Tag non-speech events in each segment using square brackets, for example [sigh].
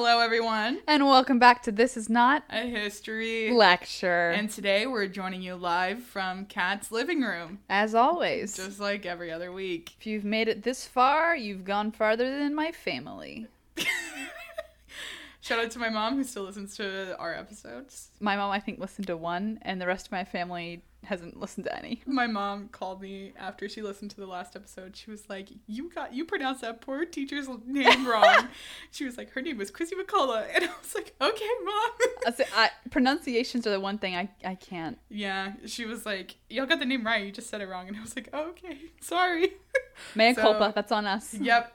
Hello, everyone. And welcome back to This Is Not A history Lecture. And today we're joining you live from Kat's living room, As always, just like every other week. if you've made it this far, you've gone farther than my family. [laughs] Shout out to my mom who still listens to our episodes. My mom, I think, listened to one, and the rest of my family hasn't listened to any. My mom called me after she listened to the last episode. She was like, "You got you pronounced that poor teacher's name [laughs] wrong." she was like, "Her name was Chrissy McCullough," [laughs] and I was like, "Okay, mom." I say, I, pronunciations are the one thing I, I can't. yeah, she was like, "Y'all got the name right. You just said it wrong," and I was like, oh, "Okay, [laughs] sorry." Mea So- culpa, that's on us. yep.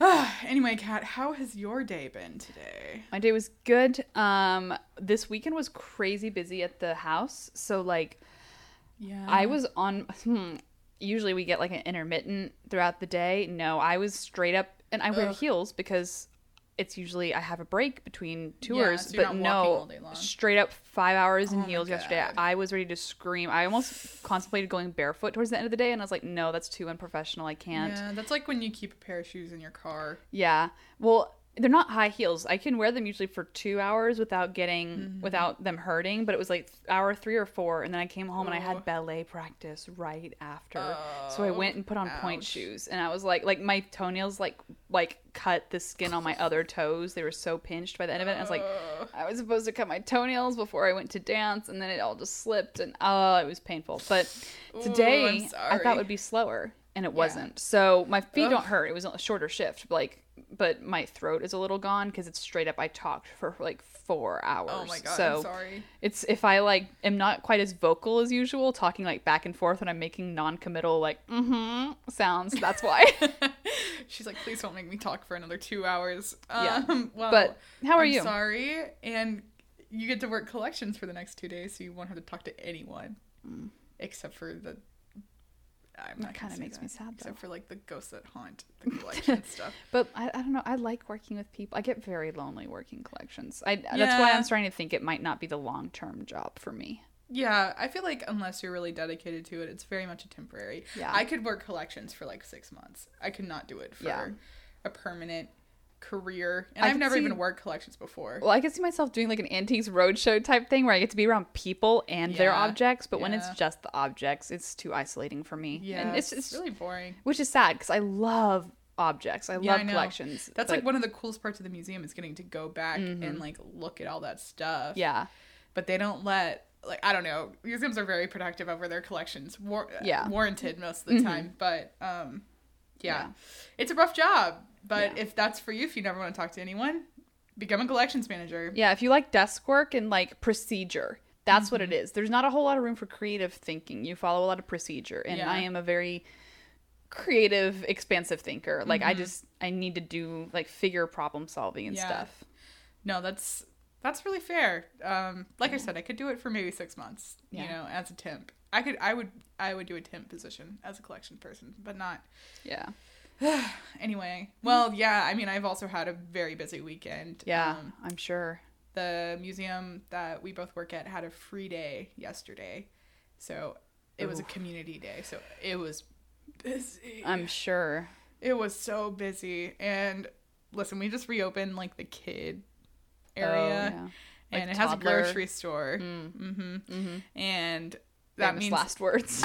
[sighs] anyway, Kat, how has your day been today? My day was good. Um, this weekend was crazy busy at the house, so like Yeah, I was on. Hmm, usually we get like an intermittent throughout the day. No, I was straight up, and I wear Ugh. heels because it's usually I have a break between Yeah, tours. so but not walking all no, straight up five hours in Oh heels yesterday. I was ready to scream. I almost contemplated going barefoot towards the end of the day, and I was like, no, that's too unprofessional. I can't. Yeah, that's like when you keep a pair of shoes in your car. Yeah. Well, they're not high heels. I can wear them usually for two hours without getting Mm-hmm. without them hurting. But it was like hour three or four, and then I came home and I Oh. had ballet practice right after. so I Oh, went and put on point shoes, and I was like, like my toenails like like cut the skin on my [laughs] other toes. They were so pinched by the end of it. I was like, I was supposed to cut my toenails before I went to dance, and then it all just slipped, and oh, it was painful. But today I'm I thought would be slower, and it Yeah. wasn't. So my feet Ugh. don't hurt. It was a shorter shift, like, but my throat is a little gone because it's straight up. I talked for like four hours. Oh my god, So I'm sorry. it's if I like am not quite as vocal as usual, talking like back and forth when I'm making non-committal like mm-hmm sounds. That's why. [laughs] She's like, please don't make me talk for another two hours. Yeah. Um, well, But how are I'm you? Sorry, and you get to work collections for the next two days, so you won't have to talk to anyone except for the. I'm not. That kinda makes that, me sad, Except for like the ghosts that haunt the collection [laughs] stuff. But I, I don't know. I like working with people. I get very lonely working collections. I that's why I'm starting to think it might not be the long-term job for me. Yeah, I feel like unless you're really dedicated to it, it's very much a temporary. Yeah. I could work collections for like six months. I could not do it for Yeah. a permanent career. And I I've never see- even worked collections before. Well, I could see myself doing like an antiques roadshow type thing where I get to be around people and their objects, but when it's just the objects, it's too isolating for me. Yeah, and it's, it's, it's really boring. which is sad because I love objects. I Yeah, love I collections. That's but- like one of the coolest parts of the museum is getting to go back and like look at all that stuff. yeah, But they don't let like I don't know. Museums are very protective over their collections. War- Yeah. warranted most of the Mhm. time, but um yeah. Yeah. It's a rough job, but Yeah. if that's for you if you never want to talk to anyone, become a collections manager. yeah. If you like desk work and like procedure, that's what it Mm-hmm. is. There's not a whole lot of room for creative thinking. You follow a lot of procedure, and Yeah. I am a very creative, expansive thinker. Like I Mhm. just I need to do like figure problem solving and Yeah. stuff. No, that's that's really fair. Um, like I said, I could do it for maybe six months. You know, as a temp, I could, I would, I would do a temp position as a collection person, but not Yeah. [sighs] anyway. Well, yeah. I mean, I've also had a very busy weekend. Yeah, Um, I'm sure. the museum that we both work at had a free day yesterday, so it was a community day. So it was busy. I'm sure. It was so busy. And listen, we just reopened like the kid area. Oh, yeah. and Like it has a grocery store. Mm. hmm Mm-hmm. And that Famous means last words.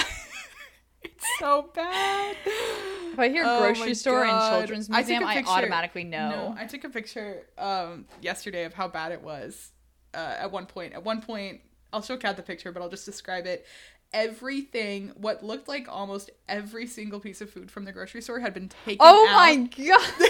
[laughs] it's so bad. if I hear Oh grocery store God. and children's museum, I, picture- automatically No, know. I took a picture um, yesterday of how bad it was. Uh, at one point, at one point, I'll show Kat the picture, but I'll just describe it. Everything, what looked like almost every single piece of food from the grocery store had been taken Oh out. my god! [laughs]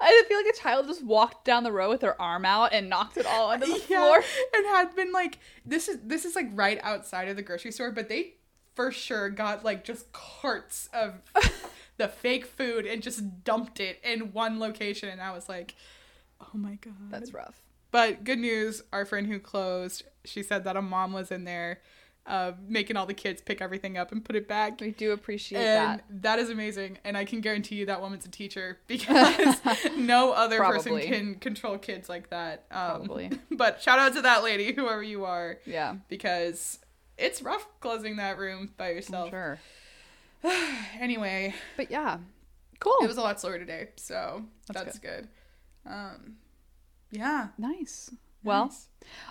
I feel like a child just walked down the road with their arm out and knocked it all onto the [laughs] Yeah, floor. and had been like this is this is like right outside of the grocery store, but they for sure got like just carts of [laughs] the fake food and just dumped it in one location, and I was like, oh my god, That's rough. But good news, our friend who closed, she said that a mom was in there, uh, making all the kids pick everything up and put it back. We do appreciate And that. that is amazing, and I can guarantee you that woman's a teacher [laughs] because [laughs] no other person can control kids like that. Um, Probably. [laughs] But shout out to that lady, whoever you are, Yeah, because it's rough closing that room by I'm yourself. sure. [sighs] Anyway, But yeah, cool. it was a lot slower today, so That's that's, good. Um, yeah. Nice. Well, nice.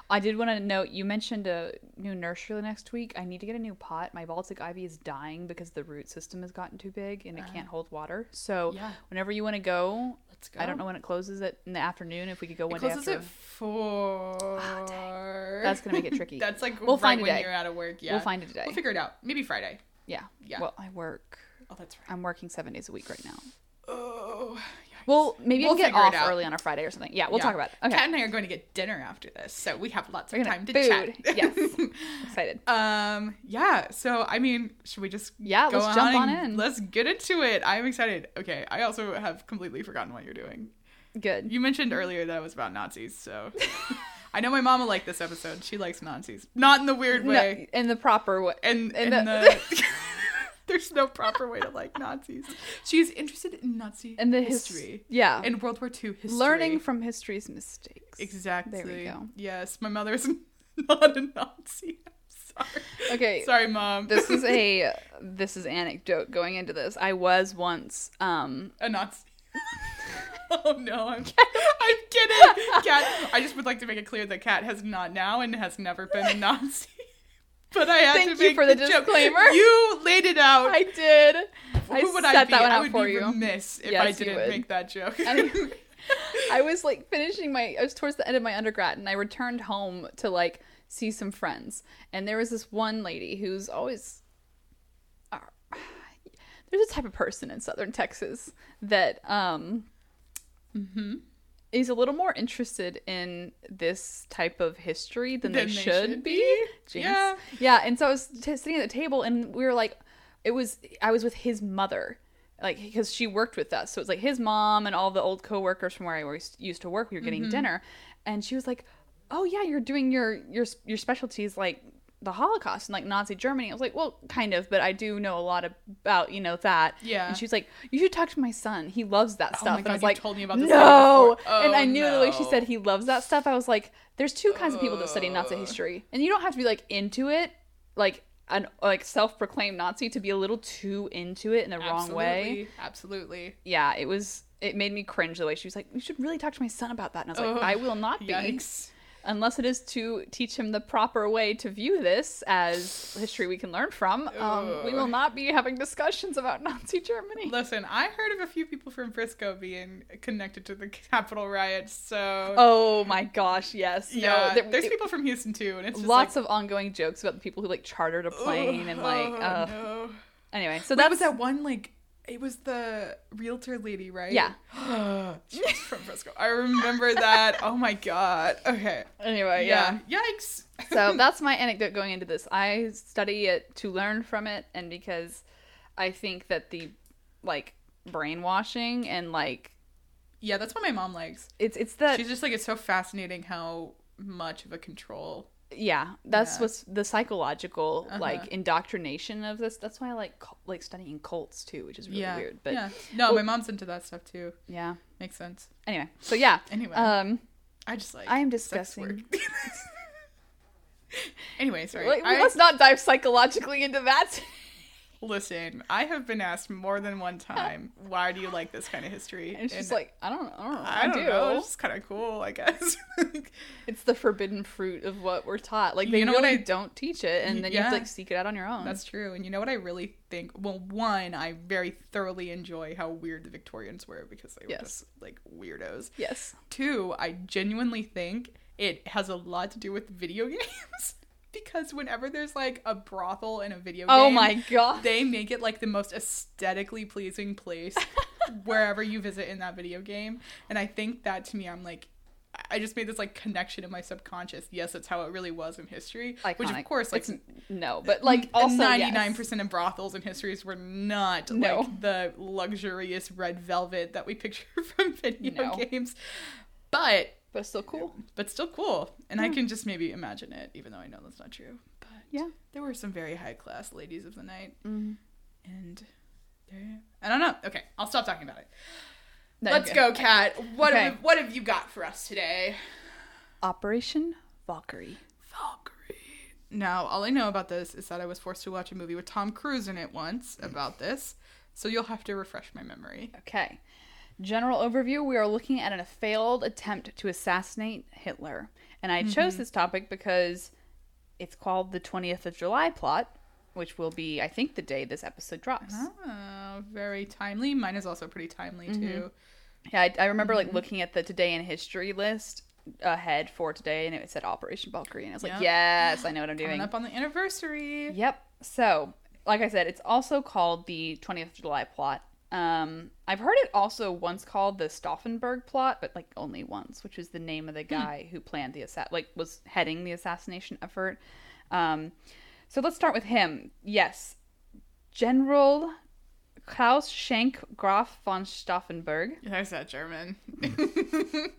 I did want to note you mentioned a new nursery next week. I need to get a new pot. My Baltic ivy is dying because the root system has gotten too big and it uh-huh. can't hold water. So Yeah. whenever you want to go, let's go. I don't know when it closes at in the afternoon. If we could go It one day closes after, at four. that's gonna make it tricky. [laughs] That's like We'll right find when you're out of work. Yeah, We'll find a day. We'll figure it out. Maybe Friday. yeah. Yeah. Well, I work. Oh, that's right. I'm working seven days a week right now. Oh. Well, maybe We'll I can get off early on a Friday or something. Yeah, we'll Yeah. talk about it. Okay. Kat and I are going to get dinner after this, so we have lots of time to food. chat. [laughs] Yes. [laughs] Excited. Um. Yeah. So I mean, should we just Yeah, go let's jump on in. Let's get into it. I'm excited. Okay. I also have completely forgotten what you're doing. Good. You mentioned earlier that it was about Nazis, so [laughs] I know my mom will like this episode. She likes Nazis, not in the weird No, way. in the proper way. and in and the- the, there's no proper way to like Nazis. She's interested in Nazi and the his- history Yeah. and World War II history. Learning from history's mistakes. exactly. There we go. Yes, my mother's [laughs] not a Nazi. I'm sorry. Okay. Sorry, mom. this is a [laughs] this is anecdote going into this. I was once um a Nazi. [laughs] oh no, I'm I'm kidding. Kat. I just would like to make it clear that Kat has not now and has never been a Nazi. But I had Thank to you make for the joke. disclaimer. You laid it out. I did. I Who would set I be? that one I out would for be you. remiss if Yes, I didn't make that joke. I, [laughs] I was like finishing my I was towards the end of my undergrad and I returned home to like see some friends. And there was this one lady who's always uh, there's a type of person in southern Texas that um Mm-hmm. Is a little more interested in this type of history than, Than they, they should, should be. be. Yeah. Yeah, and so I was t- sitting at the table and we were like it was I was with his mother. Like because she worked with us. So it's like his mom and all the old coworkers from where I used to work, we were getting Mm-hmm. dinner and she was like, "Oh yeah, you're doing your your your specialties like the Holocaust and like Nazi Germany." I was like, "Well, kind of, but I do know a lot about, you know, that." Yeah. And she was like, "You should talk to my son. He loves that Oh stuff." my and I was like, told me about this No. Oh, and I oh, knew the way she said he loves that stuff. I was like, there's two kinds of people that study Nazi history. And you don't have to be like into it, like an like self-proclaimed Nazi to be a little too into it in the wrong way. Absolutely. Absolutely. Yeah, it was it made me cringe the way she was like, You should really talk to my son about that. And I was like, I will not be Yikes. Unless it is to teach him the proper way to view this as history we can learn from. Um, we will not be having discussions about Nazi Germany. Listen, I heard of a few people from Frisco being connected to the Capitol riots, so Oh my gosh, yes. yeah, no, there- there's it- people from Houston too, and it's just lots like, of ongoing jokes about the people who like chartered a plane and like oh, uh, no. anyway so that was that one like it was the realtor lady, right? Yeah. [gasps] She's from Frisco. I remember that. Oh my god. Okay. anyway yeah, Yeah. Yikes. so that's my anecdote going into this i study it to learn from it and because i think that the like brainwashing and like yeah, that's what my mom likes. it's it's that She's just like it's so fascinating how much of a control. Yeah that's Yeah. what's the psychological Uh-huh. like indoctrination of this that's why i like like studying cults too which is really yeah. weird but yeah. No, Well- my mom's into that stuff too. Yeah makes sense. anyway so yeah Anyway, um I just like i am discussing anyway, sorry. Like, I- let's not dive psychologically into that [laughs] Listen, I have been asked more than one time, [laughs] why do you like this kind of history? and she's And like i don't, I don't know I don't do. know. It's kind of cool, I guess. [laughs] It's the forbidden fruit of what we're taught. Like they You know what really I- don't teach it, and then you have to like seek it out on your own. That's true. And you know what I really think? Well, one, I very thoroughly enjoy how weird the Victorians were because they were Yes. just like weirdos. yes. Two, I genuinely think it has a lot to do with video [laughs] games because whenever there's like a brothel in a video oh game, Oh my god. they make it like the most aesthetically pleasing place [laughs] wherever you visit in that video game. And I think that to me, I'm like, I just made this like connection in my subconscious. Yes, that's how it really was in history. Which of course, like It's- no, but like also ninety nine percent of brothels and histories were not No. like the luxurious red velvet that we picture [laughs] from video No. games. But but still cool. but still cool. And I can just maybe imagine it, even though I know that's not true. But Yeah. there were some very high class ladies of the night, Mm. and there, I don't know. Okay, I'll stop talking about it. No, Let's go, Kat. What Okay. have, what have you got for us today? Operation Valkyrie. Valkyrie. Now, all I know about this is that I was forced to watch a movie with Tom Cruise in it once about this, so you'll have to refresh my memory. Okay. General overview we are looking at a failed attempt to assassinate Hitler. And I chose mm-hmm. this topic because it's called the 20th of July plot, which will be, I think, the day this episode drops. Oh, very timely. Mine is also pretty timely mm-hmm. too. Yeah, I, I remember like mm-hmm. looking at the today in history list ahead for today, and it said Operation Valkyrie, and I was like, yes, I know what I'm Coming doing. up on the anniversary. Yep. So, like I said, it's also called the 20th of July plot. Um, I've heard it also once called the Stauffenberg plot, but like only once, which is the name of the guy who planned the assa- like was heading the assassination effort. Um, so let's start with him. Yes, General Klaus Schenk Graf von Stauffenberg. [laughs] There's that German. [laughs]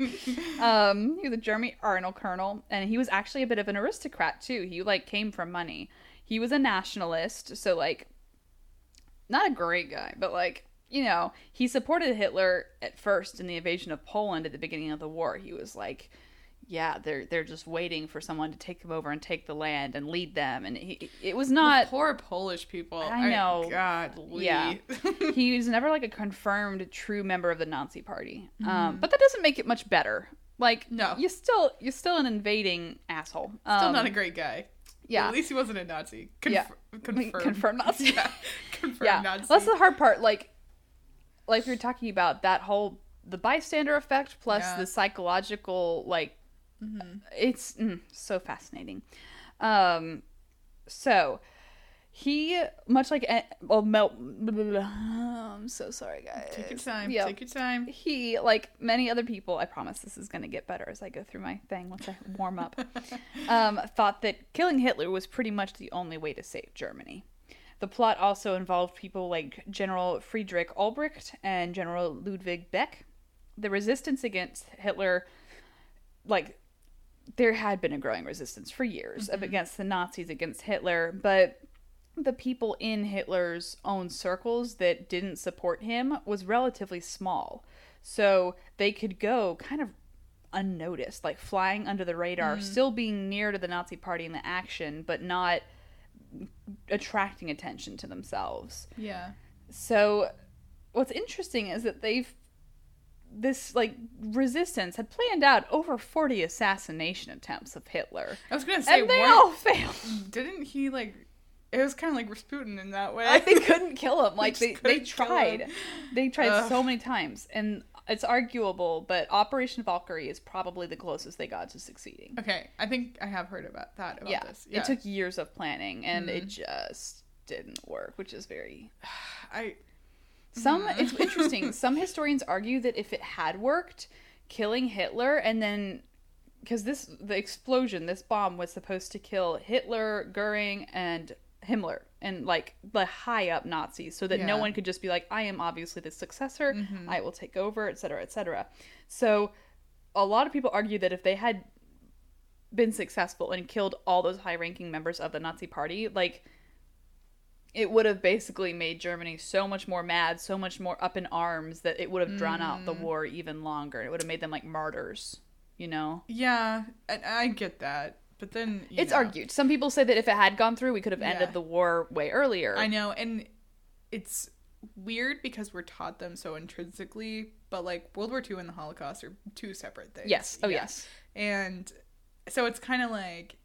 Um, he was a German Arnold colonel, and he was actually a bit of an aristocrat too. He like came from money. He was a nationalist, so like, not a great guy, but like you know, he supported Hitler at first in the invasion of Poland at the beginning of the war. He was like, yeah, they're they're just waiting for someone to take them over and take the land and lead them, and he it was not. Poor Polish people. I know. God, Yeah. [laughs] he was never like a confirmed true member of the Nazi party. Um, but that doesn't make it much better. Like, Mm-hmm. No. you still you're still an invading asshole. Still Um, not a great guy. yeah. At least he wasn't a Nazi. Conf- Yeah. Confirmed. [laughs] confirmed Nazi. [laughs] yeah. Confirmed yeah. Nazi. That's the hard part. Like, like we were talking about that whole the bystander effect plus Yeah. the psychological like it's mm, so fascinating. Um, so he much like eh, well, Mel. I'm so sorry, guys. Take your time. Yep. Take your time. he, like many other people, I promise this is going to get better as I go through my thing once I warm up, [laughs] um, thought that killing Hitler was pretty much the only way to save Germany. The plot also involved people like General Friedrich Olbricht and General Ludwig Beck. The resistance against Hitler, like, there had been a growing resistance for years of against the Nazis, against Hitler, but the people in Hitler's own circles that didn't support him was relatively small. So they could go kind of unnoticed, like flying under the radar, mm-hmm. still being near to the Nazi party in the action, but not attracting attention to themselves. Yeah. So what's interesting is that they've this like resistance had planned out over 40 assassination attempts of Hitler. I was gonna say, And they weren't- all failed. didn't he like? It was kind of like Rasputin in that way. Like they couldn't kill him. [laughs] Like just they, they tried. They tried Ugh. so many times. And it's arguable, but Operation Valkyrie is probably the closest they got to succeeding. Okay, I think I have heard about that. About yeah. this. Yeah. It took years of planning and it Mm-hmm. just didn't work, which is very [sighs] I. Some Mm. it's interesting. [laughs] Some historians argue that if it had worked, killing Hitler and then because this the explosion, this bomb was supposed to kill Hitler, Goering, and Himmler, and like the high up Nazis, so that no one could just be like, "I am obviously the successor. Mm-hmm. I will take over," etc., etc. So, a lot of people argue that if they had been successful and killed all those high ranking members of the Nazi party, like it would have basically made Germany so much more mad, so much more up in arms that it would have drawn out Mm. the war even longer. It would have made them like martyrs, you know? Yeah, I, I get that, but then It's know, argued. Some people say that if it had gone through, we could have Yeah. ended the war way earlier. I know, and it's weird because we're taught them so intrinsically, but like World War II and the Holocaust are two separate things. Yes. Oh, Yeah. yes. And so it's kind of like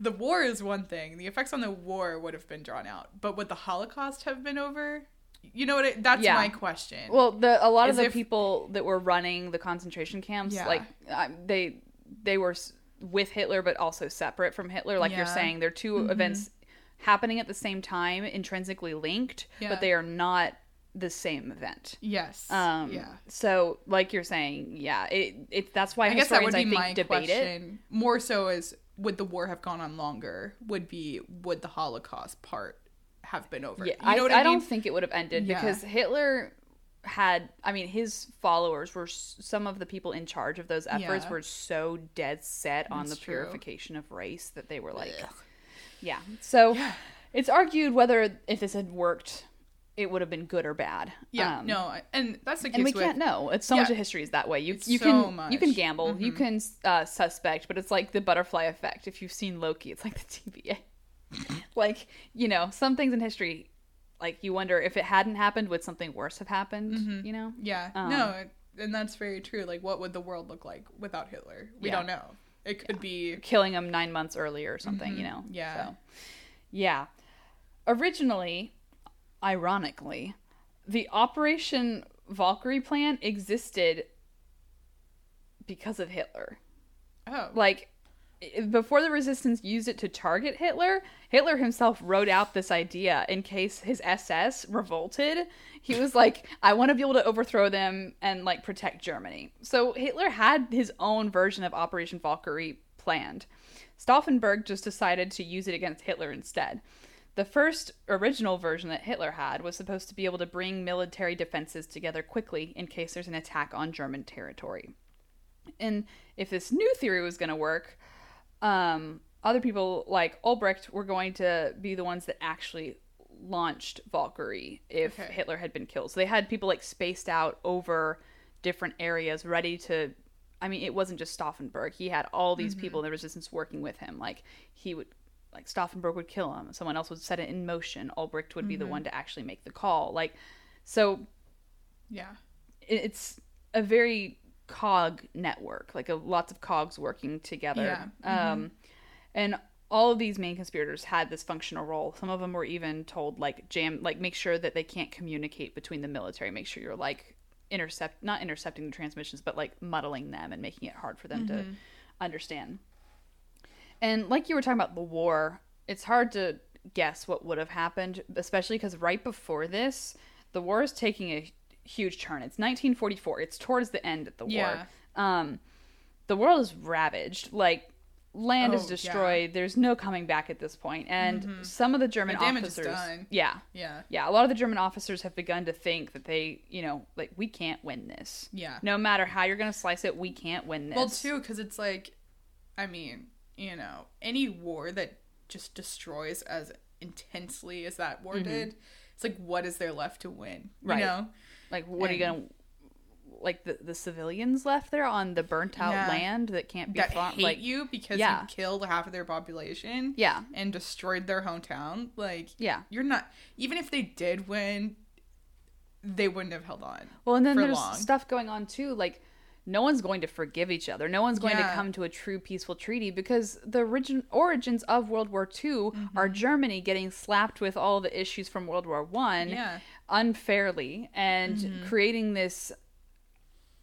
the war is one thing. The effects on the war would have been drawn out, but would the Holocaust have been over? You know what? It, that's Yeah. my question. Well, the a lot of the if- people that were running the concentration camps, Yeah. like uh, they they were with Hitler, but also separate from Hitler. Like you're Mm-hmm. saying, they're 2 events happening at the same time, intrinsically linked, Yeah. but they are not the same event. yes. Um, yeah. So, like you're saying, yeah, it, it that's why I guess that would be I my think debate it. question. More so is would the war have gone on longer? Would be would the Holocaust part have been over? Yeah, you know I, I, mean? don't think it would have ended Yeah. because Hitler had. I mean, his followers were s- some of the people in charge of those efforts Yeah. were so dead set on That's the true. purification of race that they were like, yeah. So it's argued whether if this had worked, it would have been good or bad. Yeah, Um, no, and that's the case and we with can't know. It's so much of history is that way. You you so can you much. Mm-hmm. can gamble, you can uh, suspect, but it's like the butterfly effect. If you've seen Loki, it's like the TVA. [laughs] like you know, some things in history like you wonder if it hadn't happened, would something worse have happened? You know? Yeah. Um, no, and that's very true. Like, what would the world look like without Hitler? We Yeah. don't know. It could be. killing him nine months earlier or something, you know? Mm-hmm. Yeah. So, yeah. Originally, ironically, the Operation Valkyrie plan existed because of Hitler. Oh. Like, before the resistance used it to target Hitler, Hitler himself wrote out this idea in case his SS revolted. He was like, I want to be able to overthrow them and like protect Germany. So Hitler had his own version of Operation Valkyrie planned. Stauffenberg just decided to use it against Hitler instead. The first original version that Hitler had was supposed to be able to bring military defenses together quickly in case there's an attack on German territory. And if this new theory was going to work, um, other people like Olbricht were going to be the ones that actually launched Valkyrie if Okay. Hitler had been killed. So they had people like spaced out over different areas ready to. I mean, it wasn't just Stauffenberg. He had all these people in the resistance working with him. Like, he would. Like Stauffenberg would kill him, someone else would set it in motion. Olbricht would be the one to actually make the call. Like, so yeah. it's a very cog network like a, lots of cogs working together. Yeah. um and all of these main conspirators had this functional role. Some of them were even told like jam like make sure that they can't communicate between the military. Make sure you're like intercept not intercepting the transmissions but like muddling them and making it hard for them to understand. And like you were talking about the war, it's hard to guess what would have happened, especially because right before this, the war is taking a huge turn. It's 1944. It's towards the end of the Yeah. war. Um, the world is ravaged. Like land is Oh, yeah. destroyed. There's no coming back at this point. And some of the German The is officers, done. yeah, Yeah. yeah, a lot of the German officers have begun to think that they, you know, like we can't win this. Yeah. No matter how you're gonna slice it, we can't win this. Well, too, because it's like, I mean, you know, any war that just destroys as intensely as that war did, it's like, what is there left to win? You Mm-hmm. Right. know? Like, what are you gonna like the the civilians left there on the burnt out Yeah. land that can't be That farmed? hate Like, you because yeah. you killed half of their population. yeah, And destroyed their hometown. Like, yeah. you're not, even if they did win, they wouldn't have held on. Well, and then for there's long. stuff going on too. Like, no one's going to forgive each other. No one's going to come to a true peaceful treaty because the origin origins of World War II Mm-hmm. are Germany getting slapped with all the issues from World War One Yeah. Unfairly and mm-hmm. creating this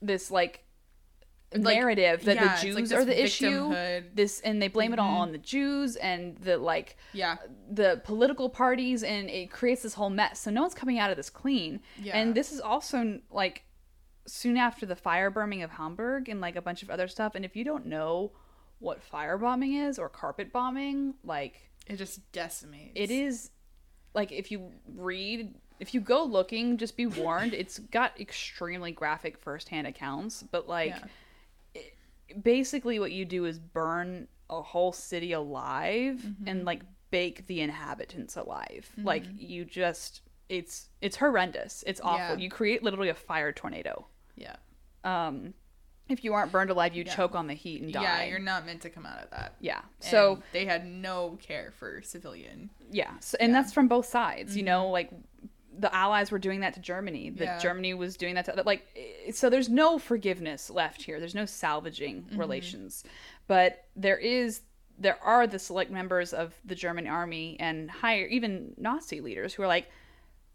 this like. Like, narrative that yeah, the Jews this are the issue. This and they blame it all mm-hmm. on the Jews and the like Yeah. the political parties and it creates this whole mess. So no one's coming out of this clean. Yeah. And this is also like soon after the firebombing of Hamburg and like a bunch of other stuff. And if you don't know what firebombing is or carpet bombing, like It just decimates. it is like if you read if you go looking, just be warned, it's got extremely graphic firsthand accounts, but like Yeah. basically what you do is burn a whole city alive Mm-hmm. and like bake the inhabitants alive like you just it's it's horrendous it's awful Yeah. you create literally a fire tornado Yeah. um if you aren't burned alive you Yeah. choke on the heat and die Yeah, you're not meant to come out of that. yeah And so they had no care for civilian. yeah so, and that's from both sides you know like the allies were doing that to germany that Mm-hmm. Yeah. germany was doing that to like so there's no forgiveness left here there's no salvaging Mm-hmm. relations but there is there are the select members of the german army and higher even nazi leaders who are like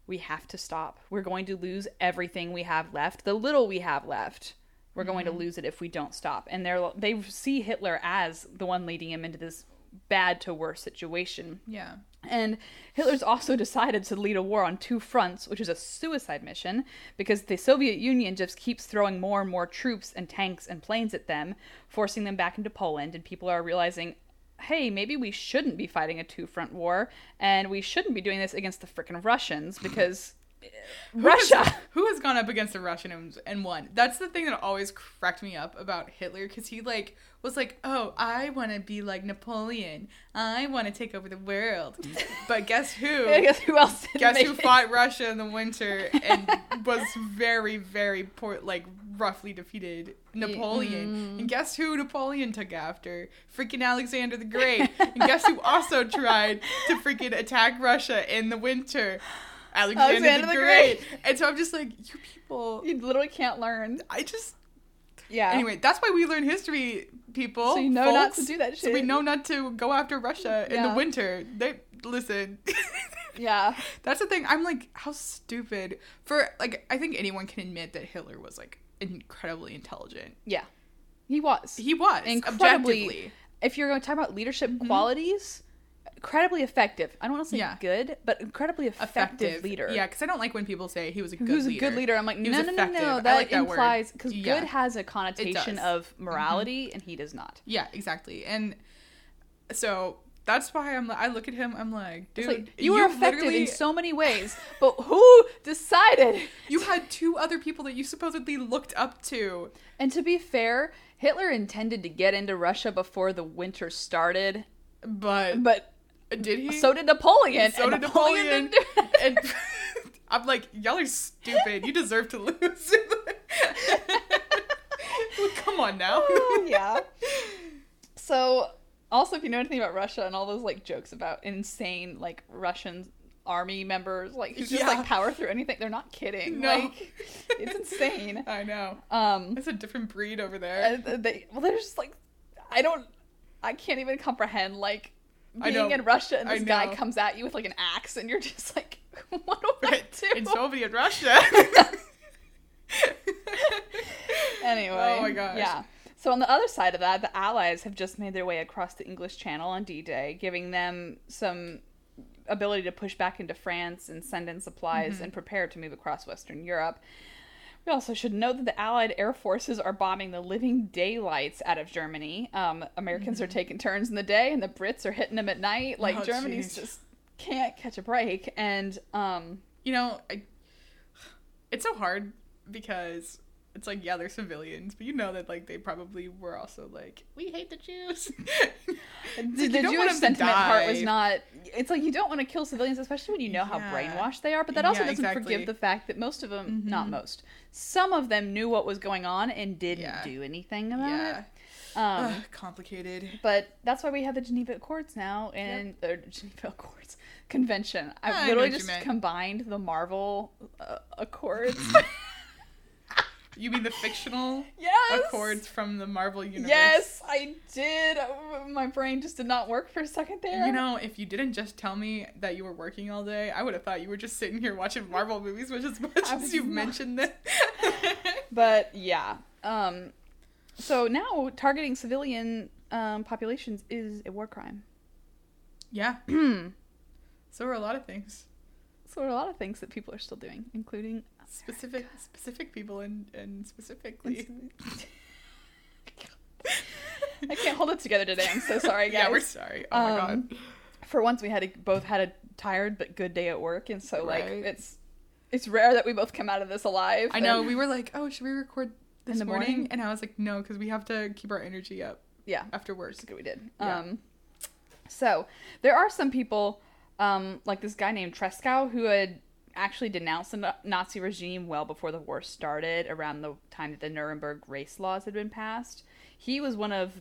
we have to stop we're going to lose everything we have left the little we have left we're going Mm-hmm. to lose it if we don't stop and they're they see hitler as the one leading him into this bad to worse situation Yeah. and Hitler's also decided to lead a war on two fronts, which is a suicide mission, because the Soviet Union just keeps throwing more and more troops and tanks and planes at them, forcing them back into Poland. And people are realizing, hey, maybe we shouldn't be fighting a two front war, and we shouldn't be doing this against the frickin' Russians, because Russia. [laughs] Who has gone up against the Russian and, and won? That's the thing that always cracked me up about Hitler because he like was like, "Oh, I want to be like Napoleon. I want to take over the world." [laughs] But guess who? [laughs] Guess who else didn't guess who it? fought Russia in the winter and was very, very poor, like roughly defeated Napoleon. mm. And guess who Napoleon took after? Freaking Alexander the Great. and guess who also tried to freaking attack Russia in the winter? Alexander, Alexander the the Great. Great. And so I'm just like, you people. You literally can't learn. I just. Yeah. Anyway, that's why we learn history, people. So you know not to do that shit. So we know not to go after Russia in the winter. They listen. [laughs] Yeah. That's the thing. I'm like, how stupid. For like, I think anyone can admit that Hitler was like incredibly intelligent. Yeah. He was. He was Incredibly- objectively. if you're going to talk about leadership mm-hmm. qualities, incredibly effective. I don't want to say Yeah. good, but incredibly effective, leader. Yeah, because I don't like when people say he was a good Who's leader. a good leader? I'm like, He no, no, no, no. That like that implies because Yeah. good has a connotation of mm-hmm. morality, and he does not. Yeah, exactly. And so that's why I'm. I look at him. I'm like, dude, like you were effective in so many ways, [laughs] but who decided? You had two other people that you supposedly looked up to. And to be fair, Hitler intended to get into Russia before the winter started, But, but did he? so did Napoleon. So did Napoleon. it. and [laughs] I'm like, y'all are stupid. You deserve to [laughs] lose. Come on now. [laughs] Oh, yeah. So, also, if you know anything about Russia and all those like jokes about insane like Russian army members, like who just Yeah. like power through anything, they're not kidding. No. Like, it's insane. I know. Um, It's a different breed over there. and they well, they're just like, I don't, I can't even comprehend like being know. in Russia and this guy comes at you with like an axe and you're just like, [laughs] what do I do? In Soviet Russia. [laughs] Anyway. Oh my gosh. Yeah. So on the other side of that, the Allies have just made their way across the English Channel on D-Day, giving them some ability to push back into France and send in supplies Mm-hmm. and prepare to move across Western Europe. We also should note that the Allied air forces are bombing the living daylights out of Germany. Um, Americans are taking turns in the day, and the Brits are hitting them at night. Like Mm-hmm. Oh, Germany's jeez. just can't catch a break. And um, you know, I, it's so hard because it's like, yeah, they're civilians, but you know that like they probably were also like, we hate the Jews. [laughs] The, like, the you don't want Jewish sentiment part was not. It's like you don't want to kill civilians, especially when you know how brainwashed they are. But that also Yeah, doesn't exactly. forgive the fact that most of them, not Mhm. most, some of them knew what was going on and didn't Yeah. do anything about yeah. it. Um, Ugh, complicated. but that's why we have the Geneva Accords now and the Geneva Accords convention. I I've literally just combined the Marvel uh, Accords. [laughs] You mean the fictional yes. accords from the Marvel universe? Yes, I did. Uh, My brain just did not work for a second there. You know, if you didn't just tell me that you were working all day, I would have thought you were just sitting here watching Marvel movies, which [laughs] as much as you've not. mentioned this. [laughs] But yeah. Um so now targeting civilian um populations is a war crime. yeah. [clears throat] so are a lot of things. So are a lot of things that people are still doing, including Specific specific people and, and specifically. [laughs] I can't hold it together today. I'm so sorry, guys. yeah, we're sorry. Oh my Um, god. For once we had a, both had a tired but good day at work and so like Right. it's it's rare that we both come out of this alive. I know, we were like, oh, should we record this the morning? morning? And I was like, no, because we have to keep our energy up yeah. after work. That's we did. Yeah. Um, so there are some people, um, like this guy named Tresckow, who had actually denounced the Nazi regime well before the war started, around the time that the Nuremberg race laws had been passed. He was one of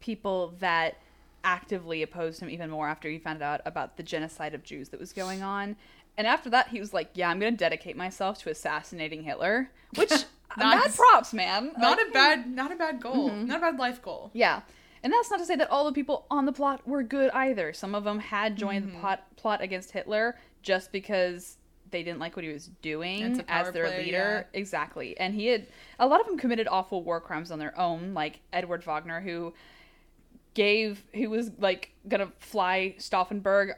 people that actively opposed him even more after he found out about the genocide of Jews that was going on. And after that, he was like, "Yeah, I'm going to dedicate myself to assassinating Hitler," which [laughs] Nice. props, man. Not Like, a bad not a bad goal. Mhm. Not a bad life goal. yeah. And that's not to say that all the people on the plot were good either. Some of them had joined Mm-hmm. the plot, plot against Hitler just because they didn't like what he was doing as their play, leader. Exactly. And he had a lot of them committed awful war crimes on their own, like Edward Wagner who gave who was like going to fly Stauffenberg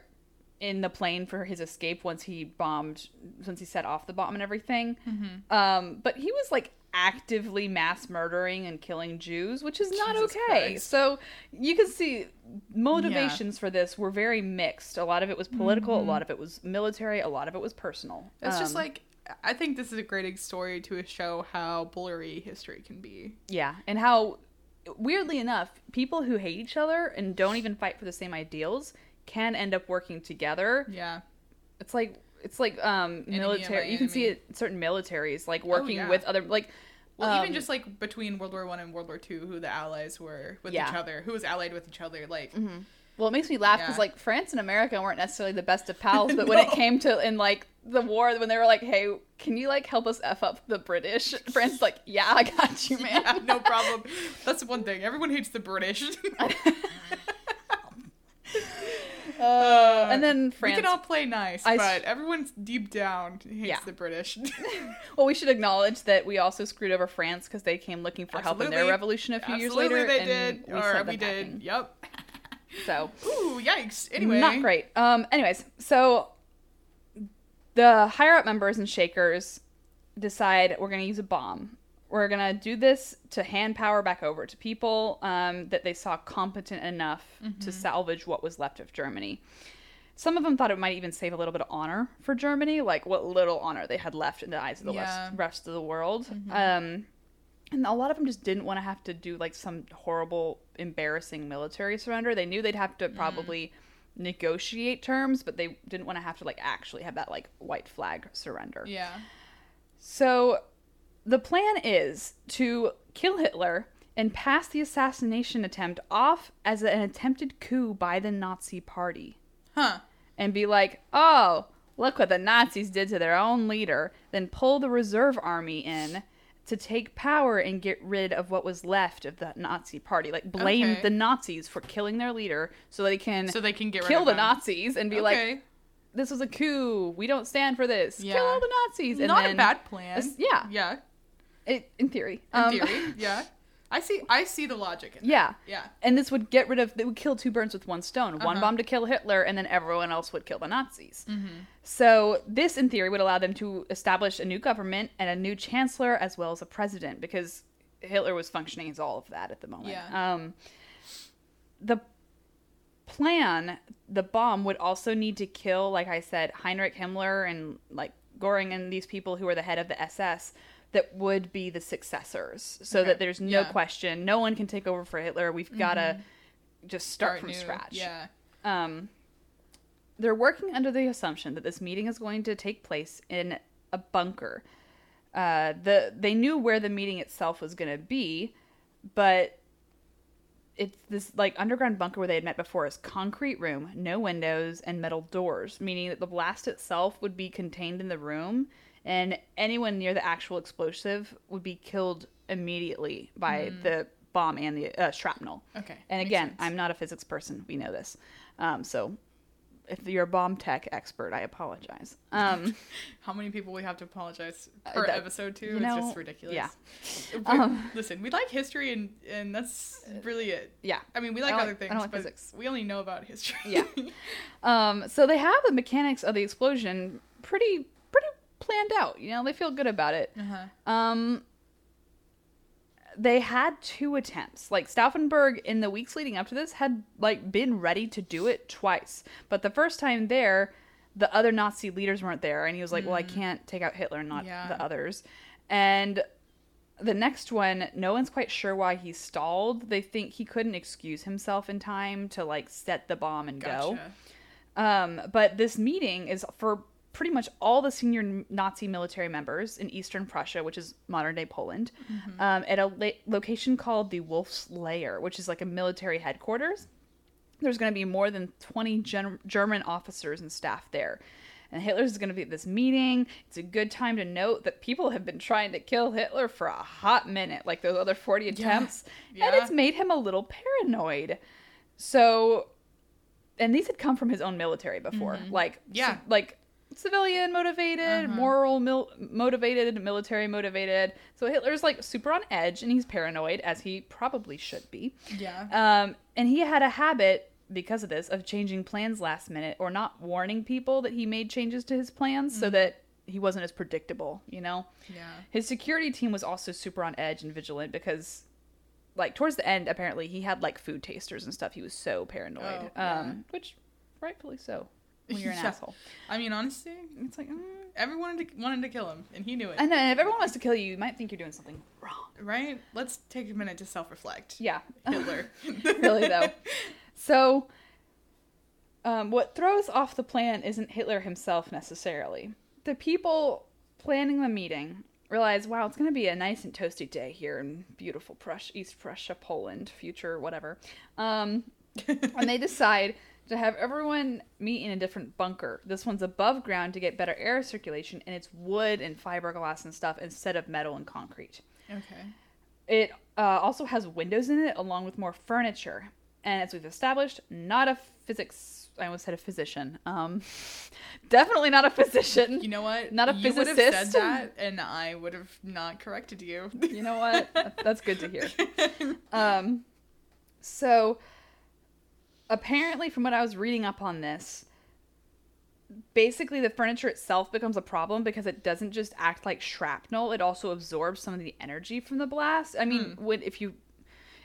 in the plane for his escape once he bombed once he set off the bomb and everything. Mm-hmm. Um, but he was like actively mass murdering and killing Jews, which is not Jesus okay. Christ. So you can see motivations for this were very mixed. A lot of it was political, a lot of it was military, a lot of it was personal. It's just Um, like I think this is a great story to show how blurry history can be. yeah, and how weirdly enough, people who hate each other and don't even fight for the same ideals can end up working together. Yeah. It's like it's like um military. You can see it certain militaries like working yeah. with other like Well, even um, just like between World War One and World War Two, who the allies were with Yeah. each other, who was allied with each other, like Mhm. Well, it makes me laugh because Yeah. like France and America weren't necessarily the best of [laughs] pals, but when it came to in like the war, when they were like, "Hey, can you like help us f up the British?" [laughs] France is like, "Yeah, I got you, [laughs] man." Yeah, no problem. That's one thing. Everyone hates the British. Uh, and then we France. can all play nice, I but everyone's deep down hates Yeah. the British. [laughs] Well, we should acknowledge that we also screwed over France because they came looking for help in their revolution a few years Absolutely, later, they and did, we or we did. Yep. [laughs] So [laughs] Ooh, yikes. Anyway, not great. Um. Anyways, so the higher up members and shakers decide we're going to use a bomb. We're going to do this to hand power back over to people um, that they saw competent enough to salvage what was left of Germany. Some of them thought it might even save a little bit of honor for Germany, like what little honor they had left in the eyes of the Yeah. rest, rest of the world. Um, and a lot of them just didn't want to have to do like some horrible, embarrassing military surrender. They knew they'd have to probably negotiate terms, but they didn't want to have to like actually have that like white flag surrender. Yeah. So the plan is to kill Hitler and pass the assassination attempt off as an attempted coup by the Nazi party Huh. and be like, oh, look what the Nazis did to their own leader, then pull the reserve army in to take power and get rid of what was left of the Nazi party. Like, blame Okay. the Nazis for killing their leader so they can So they can get rid kill the them. Nazis and be like, this was a coup. We don't stand for this. Yeah. Kill all the Nazis. And Not then, a bad plan. Yeah. Yeah. It, in theory. In Um, theory. [laughs] Yeah. I see. I see the logic in that. Yeah. Yeah. And this would get rid of, it would kill two birds with one stone. One Uh-huh. bomb to kill Hitler, and then everyone else would kill the Nazis. Mm-hmm. So, this, in theory, would allow them to establish a new government and a new chancellor as well as a president, because Hitler was functioning as all of that at the moment. Yeah. Um, the plan, the bomb, would also need to kill, like I said, Heinrich Himmler and like Goring and these people who are the head of the SS that would be the successors so Okay. that there's no Yeah. question no one can take over for hitler we've got to just start, from new. scratch Yeah. um, they're working under the assumption that this meeting is going to take place in a bunker uh, the they knew where the meeting itself was going to be but it's this like underground bunker where they had met before is concrete room no windows and metal doors meaning that the blast itself would be contained in the room and anyone near the actual explosive would be killed immediately by the bomb and the uh, shrapnel Okay. and again sense. i'm not a physics person we know this um, so if you're a bomb tech expert i apologize um, [laughs] How many people we have to apologize per that- episode to? you it's just ridiculous. yeah. [laughs] Um, listen, we like history and and that's really it. yeah I mean, we like other like- I things, don't like but physics. we only know about history. Yeah. [laughs] Um, so they have the mechanics of the explosion pretty planned out. You know, they feel good about it. uh-huh. Um, they had two attempts. Like Stauffenberg in the weeks leading up to this had like been ready to do it twice, but the first time there, the other Nazi leaders weren't there, and he was like, "Well, I can't take out Hitler, and not Yeah. the others." And the next one, no one's quite sure why he stalled. They think he couldn't excuse himself in time to like set the bomb and go. Um, but this meeting is for pretty much all the senior Nazi military members in Eastern Prussia, which is modern day Poland, um, at a la- location called the Wolf's Lair, which is like a military headquarters. There's going to be more than 20 gen- German officers and staff there. And Hitler's going to be at this meeting. It's a good time to note that people have been trying to kill Hitler for a hot minute, like those other 40 attempts. And Yeah. it's made him a little paranoid. So and these had come from his own military before like Mm-hmm. Yeah. ci- like civilian motivated Uh-huh. moral mil- motivated military motivated so hitler's like super on edge and he's paranoid as he probably should be Yeah. um, and he had a habit because of this of changing plans last minute or not warning people that he made changes to his plans so that he wasn't as predictable you know yeah. his security team was also super on edge and vigilant because, like, towards the end, apparently he had like food tasters and stuff. He was so paranoid, Oh, yeah. um, which rightfully so. When you're an [laughs] Yeah. asshole, I mean, honestly, it's like, mm. everyone wanted to, wanted to kill him, and he knew it. and then if everyone wants to kill you, you might think you're doing something wrong. right? Let's take a minute to self-reflect. Yeah, [laughs] Hitler. [laughs] really though. So, um, what throws off the plan isn't Hitler himself necessarily. The people planning the meeting realize, wow, it's going to be a nice and toasty day here in beautiful Prussia, East Prussia, Poland, future whatever. Um, and they decide to have everyone meet in a different bunker. This one's above ground to get better air circulation, and it's wood and fiberglass and stuff instead of metal and concrete. Okay. It uh, also has windows in it, along with more furniture. And as we've established, not a physics. I almost said a physician. Um, [laughs] definitely not a physician. You know what? Not a you would have said that, and I would have not corrected you. You know what? That's good to hear. [laughs] Um, so apparently, from what I was reading up on this, basically the furniture itself becomes a problem because it doesn't just act like shrapnel; it also absorbs some of the energy from the blast. I mean, when if you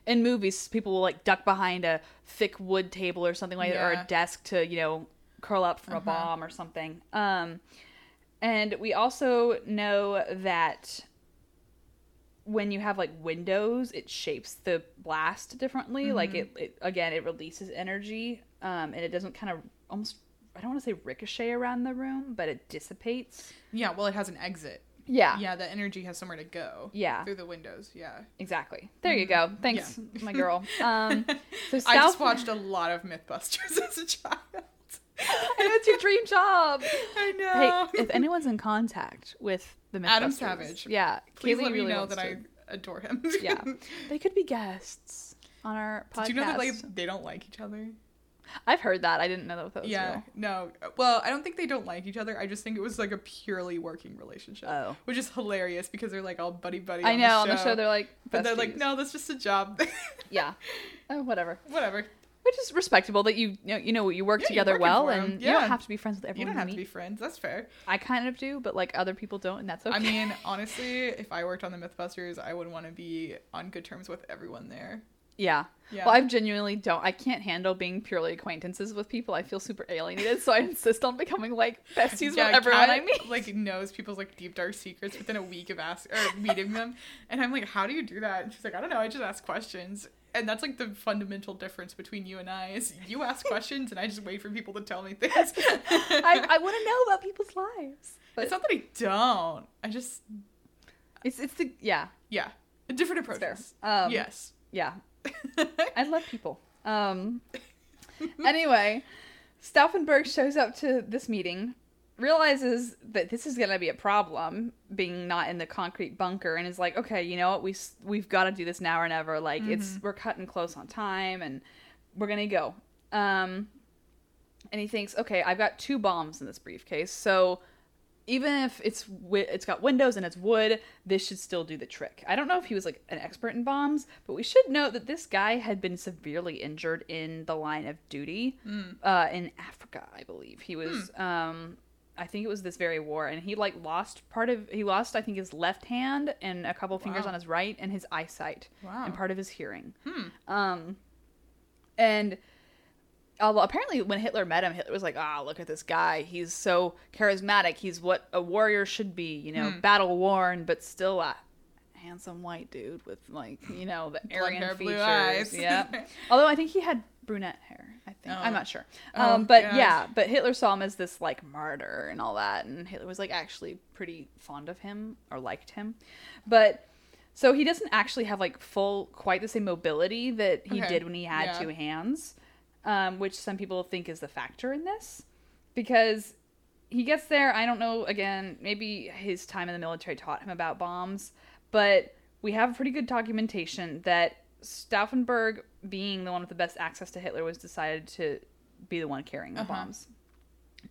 in movies, people will like duck behind a thick wood table or something like that, or a desk to you know curl up from a bomb or something. Um, and we also know that when you have like windows, it shapes the blast differently. Like it, it again, it releases energy, um, and it doesn't kind of almost. I don't want to say ricochet around the room, but it dissipates. yeah, well, it has an exit. Yeah, Yeah, the energy has somewhere to go. Yeah. Through the windows. Yeah. exactly. There you go. Thanks, my [laughs] girl. Um, [laughs] so I just watched a lot of MythBusters [laughs] as a child. And it's your dream job. I know. Hey, know. if anyone's in contact with the Mythbusters, Adam Savage. yeah, Please Kaylee let me really know that to- I adore him. [laughs] yeah, [laughs] they could be guests on our podcast. Did you know that like they don't like each other? I've heard that. I didn't know that, that was yeah. real. No. Well, I don't think they don't like each other. I just think it was like a purely working relationship. Oh. Which is hilarious because they're like all buddy buddy. I on know the on the show they're like, But they're like, no, that's just a job. [laughs] yeah, oh, whatever. Whatever. Which is respectable that you you know you, know, you work Yeah, together well, and you don't have to be friends with everyone You don't have to be friends. That's fair. I kind of do, but like other people don't, and that's okay. I mean, [laughs] honestly, if I worked on the MythBusters, I would want to be on good terms with everyone there. yeah. Yeah. Well, I genuinely don't. I can't handle being purely acquaintances with people. I feel super alienated, so I insist on becoming like besties with everyone Kat, I meet. Like knows people's like deep dark secrets within a week of ask or meeting them, and I'm like, how do you do that? And she's like, I don't know. I just ask questions, and that's like the fundamental difference between you and I is you ask [laughs] questions, and I just wait for people to tell me things. I, I want to know about people's lives. But it's not that I don't. I just it's it's the yeah yeah, different it's fair. approaches. Um, yes. yeah. [laughs] I love people. Um. Anyway, Stauffenberg shows up to this meeting, realizes that this is gonna be a problem, being not in the concrete bunker, and is like, okay, you know what, we we've got to do this now or never. Like it's we're cutting close on time, and we're gonna go. Um. And he thinks, okay, I've got two bombs in this briefcase, so even if it's wi- it's got windows and it's wood, this should still do the trick. I don't know if he was like an expert in bombs, but we should note that this guy had been severely injured in the line of duty uh, in Africa, I believe. He was, um, I think it was this very war, and he like lost part of he lost I think his left hand and a couple fingers Wow. on his right and his eyesight Wow. and part of his hearing. Um, and although apparently when Hitler met him, Hitler was like, "Ah, look at this guy. He's so charismatic. He's what a warrior should be. You know, Hmm. battle worn, but still a handsome white dude with like you know the Aryan hair, features. yeah. [laughs] Although I think he had brunette hair. I think Oh. I'm not sure. Oh, Um, but gosh. yeah, but Hitler saw him as this like martyr and all that, and Hitler was like actually pretty fond of him or liked him, but. So he doesn't actually have like full, quite the same mobility that he Okay. did when he had Yeah. two hands, um, which some people think is the factor in this, because he gets there. I don't know. Again, maybe his time in the military taught him about bombs, but we have pretty good documentation that Stauffenberg, being the one with the best access to Hitler, was decided to be the one carrying the Uh-huh. bombs.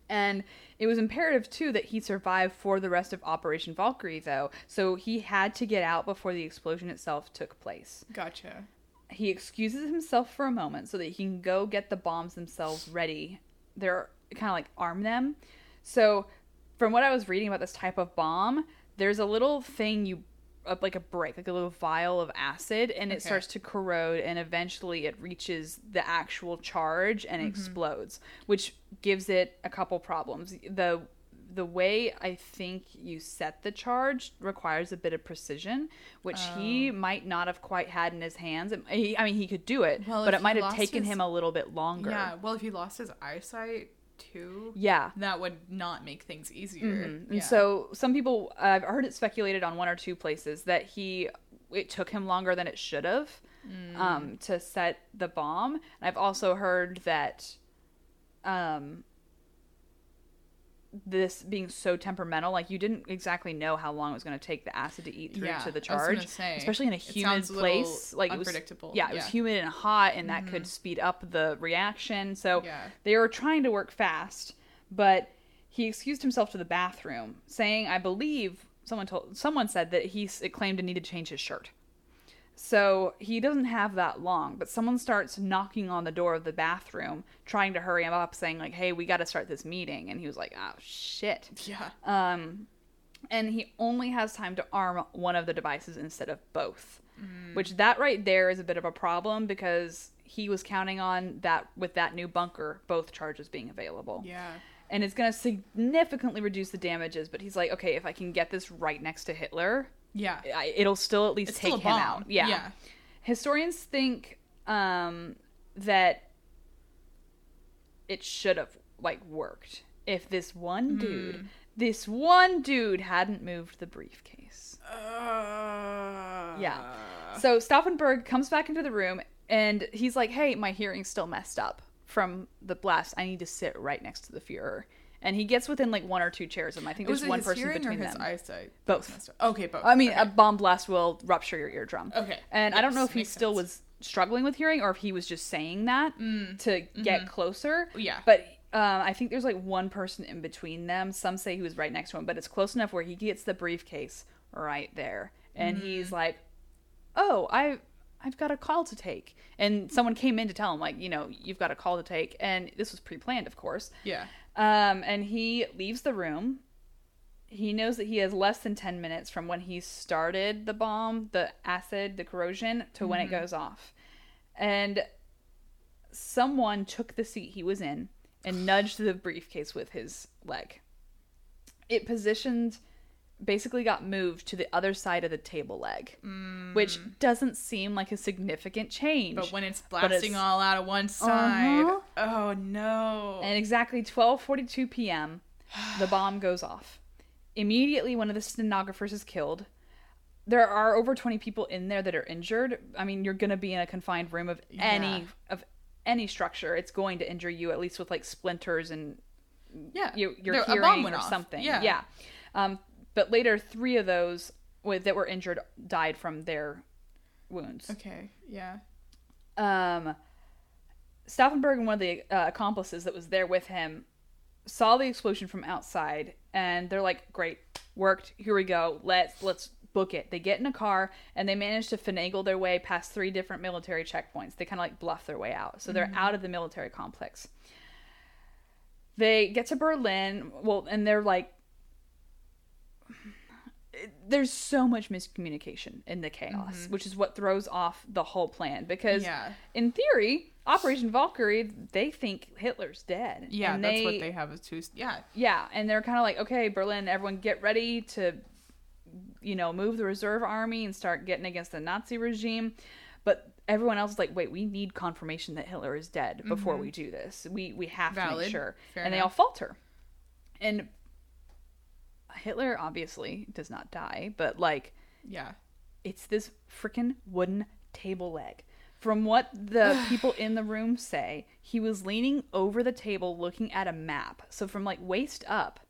And it was imperative too that he survive for the rest of Operation Valkyrie, though. So he had to get out before the explosion itself took place. Gotcha. He excuses himself for a moment so that he can go get the bombs themselves ready. They're kind of like arm them. So, from what I was reading about this type of bomb, there's a little thing you uh, like a break, like a little vial of acid, and it Okay. starts to corrode, and eventually it reaches the actual charge and Mm-hmm. explodes, which gives it a couple problems. the The way I think you set the charge requires a bit of precision, which he Oh. might not have quite had in his hands. He- I mean, he could do it, Well, but it might have taken his- him a little bit longer. Yeah. Well, if he lost his eyesight too, Yeah. that would not make things easier. Mhm. And Yeah. so some people, I've heard it speculated on one or two places that he, it took him longer than it should have. um, to set the bomb. And I've also heard that um, this being so temperamental, like you didn't exactly know how long it was going to take the acid to eat through Yeah, to the charge, say, especially in a humid place. Like it was unpredictable, Yeah, it was humid and hot, and that could speed up the reaction. So Yeah. they were trying to work fast, but he excused himself to the bathroom, saying, "I believe someone told someone said that he claimed to need to change his shirt." So he doesn't have that long, but someone starts knocking on the door of the bathroom, trying to hurry him up, saying like, "Hey, we got to start this meeting." And he was like, "Oh shit." Yeah. Um, and he only has time to arm one of the devices instead of both, which that right there is a bit of a problem because he was counting on that with that new bunker, both charges being available. Yeah. And it's going to significantly reduce the damages, but he's like, okay, if I can get this right next to Hitler, Yeah. It'll still at least It's take him out. Yeah. Yeah. Historians think um, that it should have like worked if this one Hmm. dude, this one dude hadn't moved the briefcase. Uh, Yeah. So Stauffenberg comes back into the room and he's like, "Hey, my hearing's still messed up from the blast. I need to sit right next to the Führer." And he gets within like one or two chairs of him. I think there's one person between them. eyesight? Both. Okay, both. I mean, okay. a bomb blast will rupture your eardrum. Okay. And I don't know if he still sense. Mm. was struggling with hearing or if he was just saying that to get closer. Mm-hmm. Yeah. But um, I think there's like one person in between them. Some say he was right next to him, but it's close enough where he gets the briefcase right there, and Mm-hmm. he's like, "Oh, I." I've got a call to take. And someone came in to tell him, like, you know, you've got a call to take. And this was pre planned, of course. yeah. Um, and he leaves the room. He knows that he has less than 10 minutes from when he started the bomb, the acid, the corrosion, to when it goes off. And someone took the seat he was in and nudged the briefcase with his leg. It positioned, basically got moved to the other side of the table leg, which doesn't seem like a significant change. But when it's blasting it's- all out of one side, Uh-huh. oh no. And exactly 12:42 p.m., the [sighs] bomb goes off. Immediately, one of the stenographers is killed. There are over 20 people in there that are injured. I mean, you're going to be in a confined room of any Yeah. of any structure. It's going to injure you at least with like splinters and yeah. your your There- hearing or off. something. Yeah. Yeah. Um, but later, three of those with that were injured died from their wounds. Okay. Yeah. um, Stauffenberg and one of the uh, accomplices that was there with him saw the explosion from outside, and they're like, "Great, worked. Here we go. Let's let's book it." They get in a car and they manage to finagle their way past three different military checkpoints. They kind of like bluff their way out, so they're out of the military complex. They get to Berlin, well, and they're like there's so much miscommunication in the chaos, mm-hmm. which is what throws off the whole plan. Because Yeah. in theory, Operation Valkyrie, they think Hitler's dead. Yeah, And that's what they have as two. Yeah. Yeah, and they're kind of like, okay, Berlin, everyone get ready to, you know, move the reserve army and start getting against the Nazi regime. But everyone else is like, wait, we need confirmation that Hitler is dead before mm-hmm. we do this. We we have to make sure. Fair and they all falter. And Hitler obviously does not die, but like Yeah. it's this freaking wooden table leg. From what the [sighs] people in the room say, he was leaning over the table looking at a map. So from like waist up,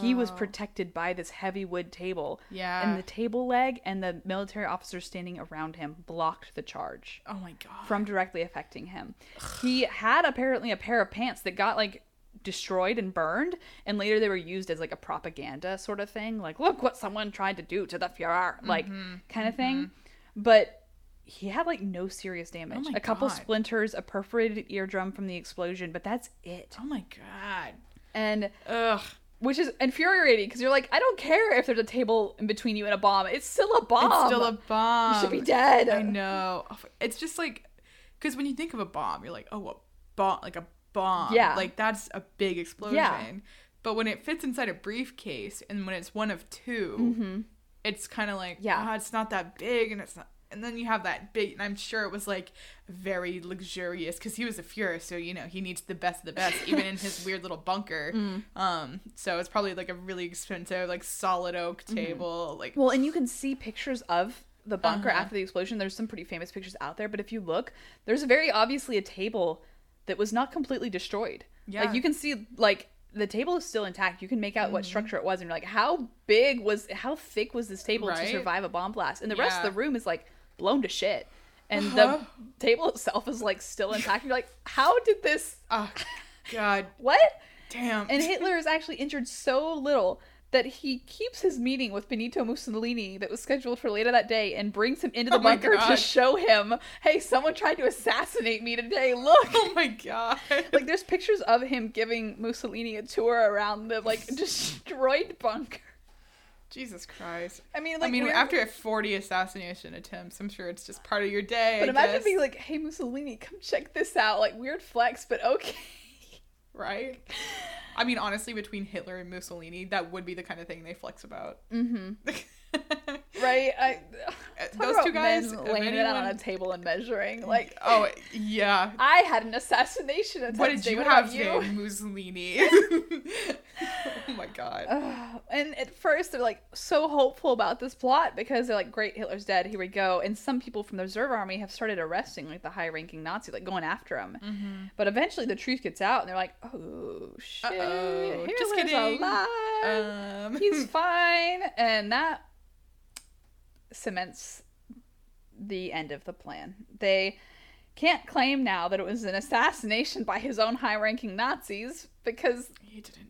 he was oh. protected by this heavy wood table. Yeah. And the table leg and the military officers standing around him blocked the charge Oh my god. from directly affecting him. He had apparently a pair of pants that got like destroyed and burned, and later they were used as like a propaganda sort of thing. Like, look what someone tried to do to the Fuhrer, mm-hmm. like kind of mm-hmm. thing. But he had like no serious damage. Oh a couple God. splinters, a perforated eardrum from the explosion, but that's it. oh my god. And Ugh. which is infuriating because you're like, I don't care if there's a table in between you and a bomb. It's still a bomb. It's still a bomb. You should be dead. I know. It's just like, because when you think of a bomb, you're like, oh, a bomb, like a bomb. Yeah. Like that's a big explosion. Yeah. But when it fits inside a briefcase and when it's one of 2 Mm-hmm. it's kind of like, Yeah. yeah, it's not that big and it's not. And then you have that big, and I'm sure it was like very luxurious because he was a Fuhrer, so you know he needs the best of the best, even in his [laughs] weird little bunker. Mm. Um, so it's probably like a really expensive, like solid oak table, like Well, and you can see pictures of the bunker Uh-huh. after the explosion, there's some pretty famous pictures out there. But if you look, there's very obviously a table that was not completely destroyed. Yeah. Like you can see, like the table is still intact. You can make out what Mm-hmm. structure it was, and you're like, how big was, how thick was this table to survive a bomb blast? And the rest of the room is like blown to shit. And Uh-huh. the table itself is like still [laughs] intact. You're like, how did this? Oh, God [laughs] What? damn. And Hitler is actually injured so little that he keeps his meeting with Benito Mussolini that was scheduled for later that day and brings him into the Oh bunker to show him, hey, someone tried to assassinate me today. Look. oh my God. [laughs] like there's pictures of him giving Mussolini a tour around the like [laughs] destroyed bunker. Jesus Christ. I mean, like, I mean, we're- after 40 assassination attempts, I'm sure it's just part of your day. but I imagine guess. being like, hey Mussolini, come check this out. Like weird flex, but okay. Right? I mean, honestly, between Hitler and Mussolini, that would be the kind of thing they flex about. Mm-hmm. [laughs] Right? I Those two guys, laying it on a table and measuring. Like oh yeah. I had an assassination attempt. What did you What have you? Mussolini? [laughs] oh my god. Ugh. and at first they're like so hopeful about this plot because they're like, "Great, Hitler's dead. Here we go." And some people from the reserve army have started arresting like the high-ranking Nazis, like going after him. Mm-hmm. But eventually the truth gets out, and they're like, "Oh shit, Uh-oh. Hitler's Just kidding. alive. Um, He's fine." And that cements the end of the plan. They can't claim now that it was an assassination by his own high-ranking Nazis because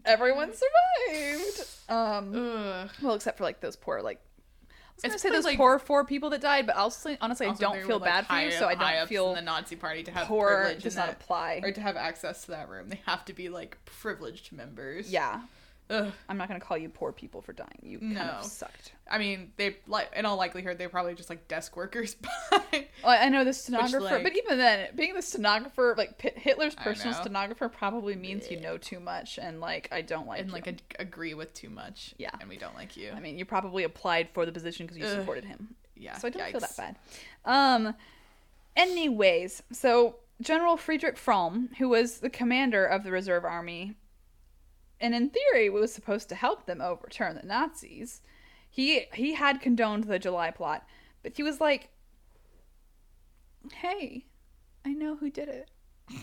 everyone survived. Um, Ugh. well, except for like those poor like. I was gonna say those like- poor four people that died, but honestly, honestly, I don't feel were, like, bad for you, high- so I don't feel in the Nazi party to have poor privilege does not that- apply. or to have access to that room. They have to be like privileged members. Yeah, Ugh. I'm not gonna call you poor people for dying. You kind of sucked. I mean, they like in all likelihood they're probably just like desk workers, [laughs] but Well, I know the stenographer, like- but even then, being the stenographer, like Hitler's personal stenographer, probably means you know too much, and like I don't like and you. like ag- agree with too much. Yeah. and we don't like you. I mean, you probably applied for the position because you Ugh. supported him. yeah, so I don't feel that bad. Um, anyways, so General Friedrich Fromm, who was the commander of the reserve army, and in theory was supposed to help them overturn the Nazis, he he had condoned the July plot, but he was like, "Hey, I know who did it." [laughs]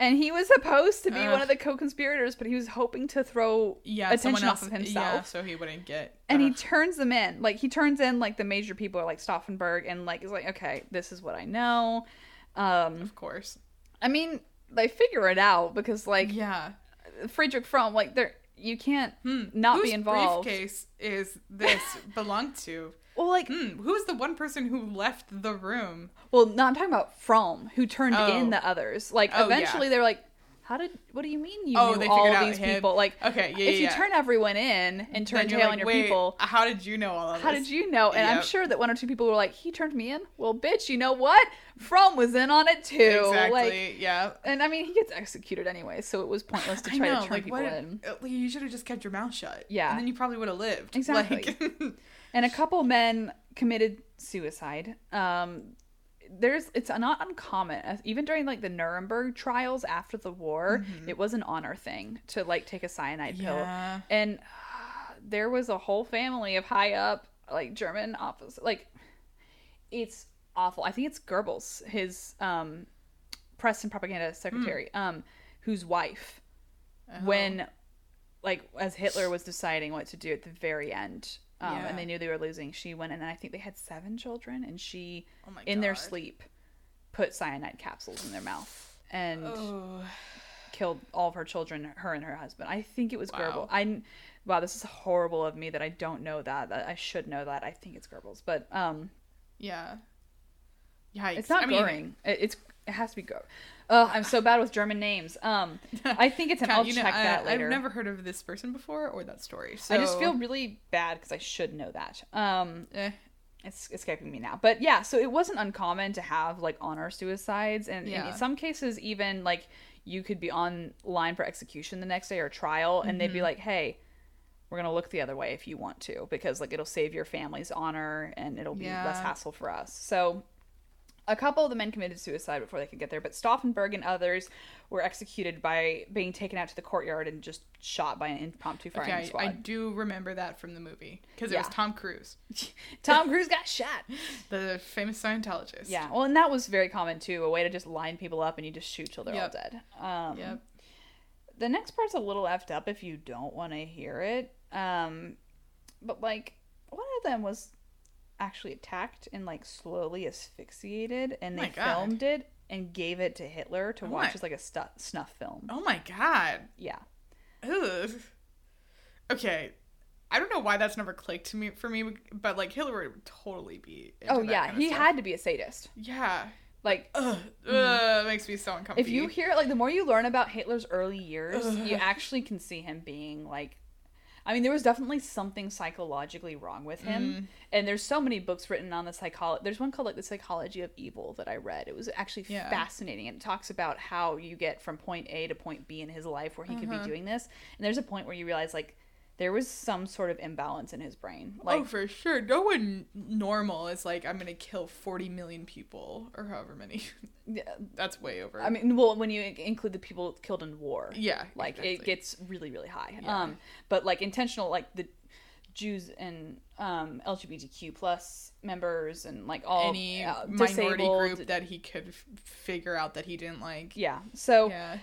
And he was supposed to be one of the co-conspirators, but he was hoping to throw Yeah, attention someone off else, of himself Yeah, so he wouldn't get. and he turns them in like he turns in like the major people are like Stauffenberg and like is like okay this is what I know um of course. I mean they figure it out because like Yeah. Friedrich Fromm like they're you can't Hmm. not Whose be involved briefcase is this [laughs] belong to? well like Hmm. Who's the one person who left the room? well no I'm talking about Fromm who turned Oh. in the others like Oh, yeah. eventually they're like how did what do you mean you Oh, knew all these him. people like Okay, yeah, if yeah, you yeah. turn everyone in and turn tail like, on your people How did you know all of How this? How did you know? And I'm sure that one or two people were like, "He turned me in." Well, bitch, you know what? Fromm was in on it too. Exactly. Like, yeah. and I mean, he gets executed anyway, so it was pointless to try know, to turn like people what? in. you should have just kept your mouth shut. Yeah. And then you probably would have lived. Exactly. Like, [laughs] And a couple men committed suicide. Um, there's it's not uncommon even during like the Nuremberg trials after the war. It was an honor thing to like take a cyanide pill. Mm-hmm. yeah. and [sighs] there was a whole family of high up like german office like it's awful i think it's goebbels his um press and propaganda secretary um whose wife Oh. when like as hitler was deciding what to do at the very end um, Yeah. and they knew they were losing she went in and i think they had seven children and she Oh in their sleep put cyanide capsules in their mouth and Oh. killed all of her children, her and her husband. I think it was Wow. Goebbels. I wow, this is horrible of me that I don't know that. That I should know that. I think it's Goebbels, but um, Yeah. Yikes. it's not I mean, Goring. It's it has to be Goering. Oh, I'm so bad with German names. Um, I think it's an. [laughs] Kat, I'll you know, check I, that later. I've never heard of this person before or that story. So I just feel really bad because I should know that. Um, Eh. it's escaping me now. But yeah, so it wasn't uncommon to have like honor suicides, and, and Yeah. in some cases, even like you could be on line for execution the next day or trial, and they'd be Mm-hmm. like, "Hey, we're gonna look the other way if you want to, because like it'll save your family's honor and it'll be less hassle for us." So A couple of the men committed suicide before they could get there, but Stauffenberg and others were executed by being taken out to the courtyard and just shot by an impromptu firing Okay, I, squad. I do remember that from the movie because it Yeah. was Tom Cruise, [laughs] Tom Cruise got shot. the famous Scientologist. Yeah, well, and that was very common too. A way to just line people up and you just shoot till they're Yep. all dead. Um, Yep. The next part's a little effed up if you don't want to hear it. Um, but like, one of them was actually attacked and like slowly asphyxiated, and Oh they filmed it and gave it to Hitler to Oh watch my- as like a stu- snuff film. Oh my god. Yeah. Ugh. Okay. I don't know why that's never clicked to me for me, but like Hitler would totally be. Oh yeah, he stuff. had to be a sadist. Yeah. Like Ugh. Ugh. Mm-hmm. Makes me so uncomfortable. if you hear like the more you learn about Hitler's early years, Ugh. you actually can see him being like I mean there was definitely something psychologically wrong with him. Mm-hmm. And there's so many books written on the psychology. There's one called like The Psychology of Evil that I read. It was actually Yeah. fascinating. It talks about how you get from point A to point B in his life where he could Uh-huh. be doing this. And there's a point where you realize like there was some sort of imbalance in his brain. Like oh, for sure. No one normal is like, I'm gonna kill 40 million people or however many. [laughs] yeah, That's way over. I mean, well, when you include the people killed in war, yeah. like it gets really, really high. Yeah. Um, but like intentional, like the Jews and um, LGBTQ plus members and like all any uh, minority group that he could f- figure out that he didn't like. Yeah. So Yeah.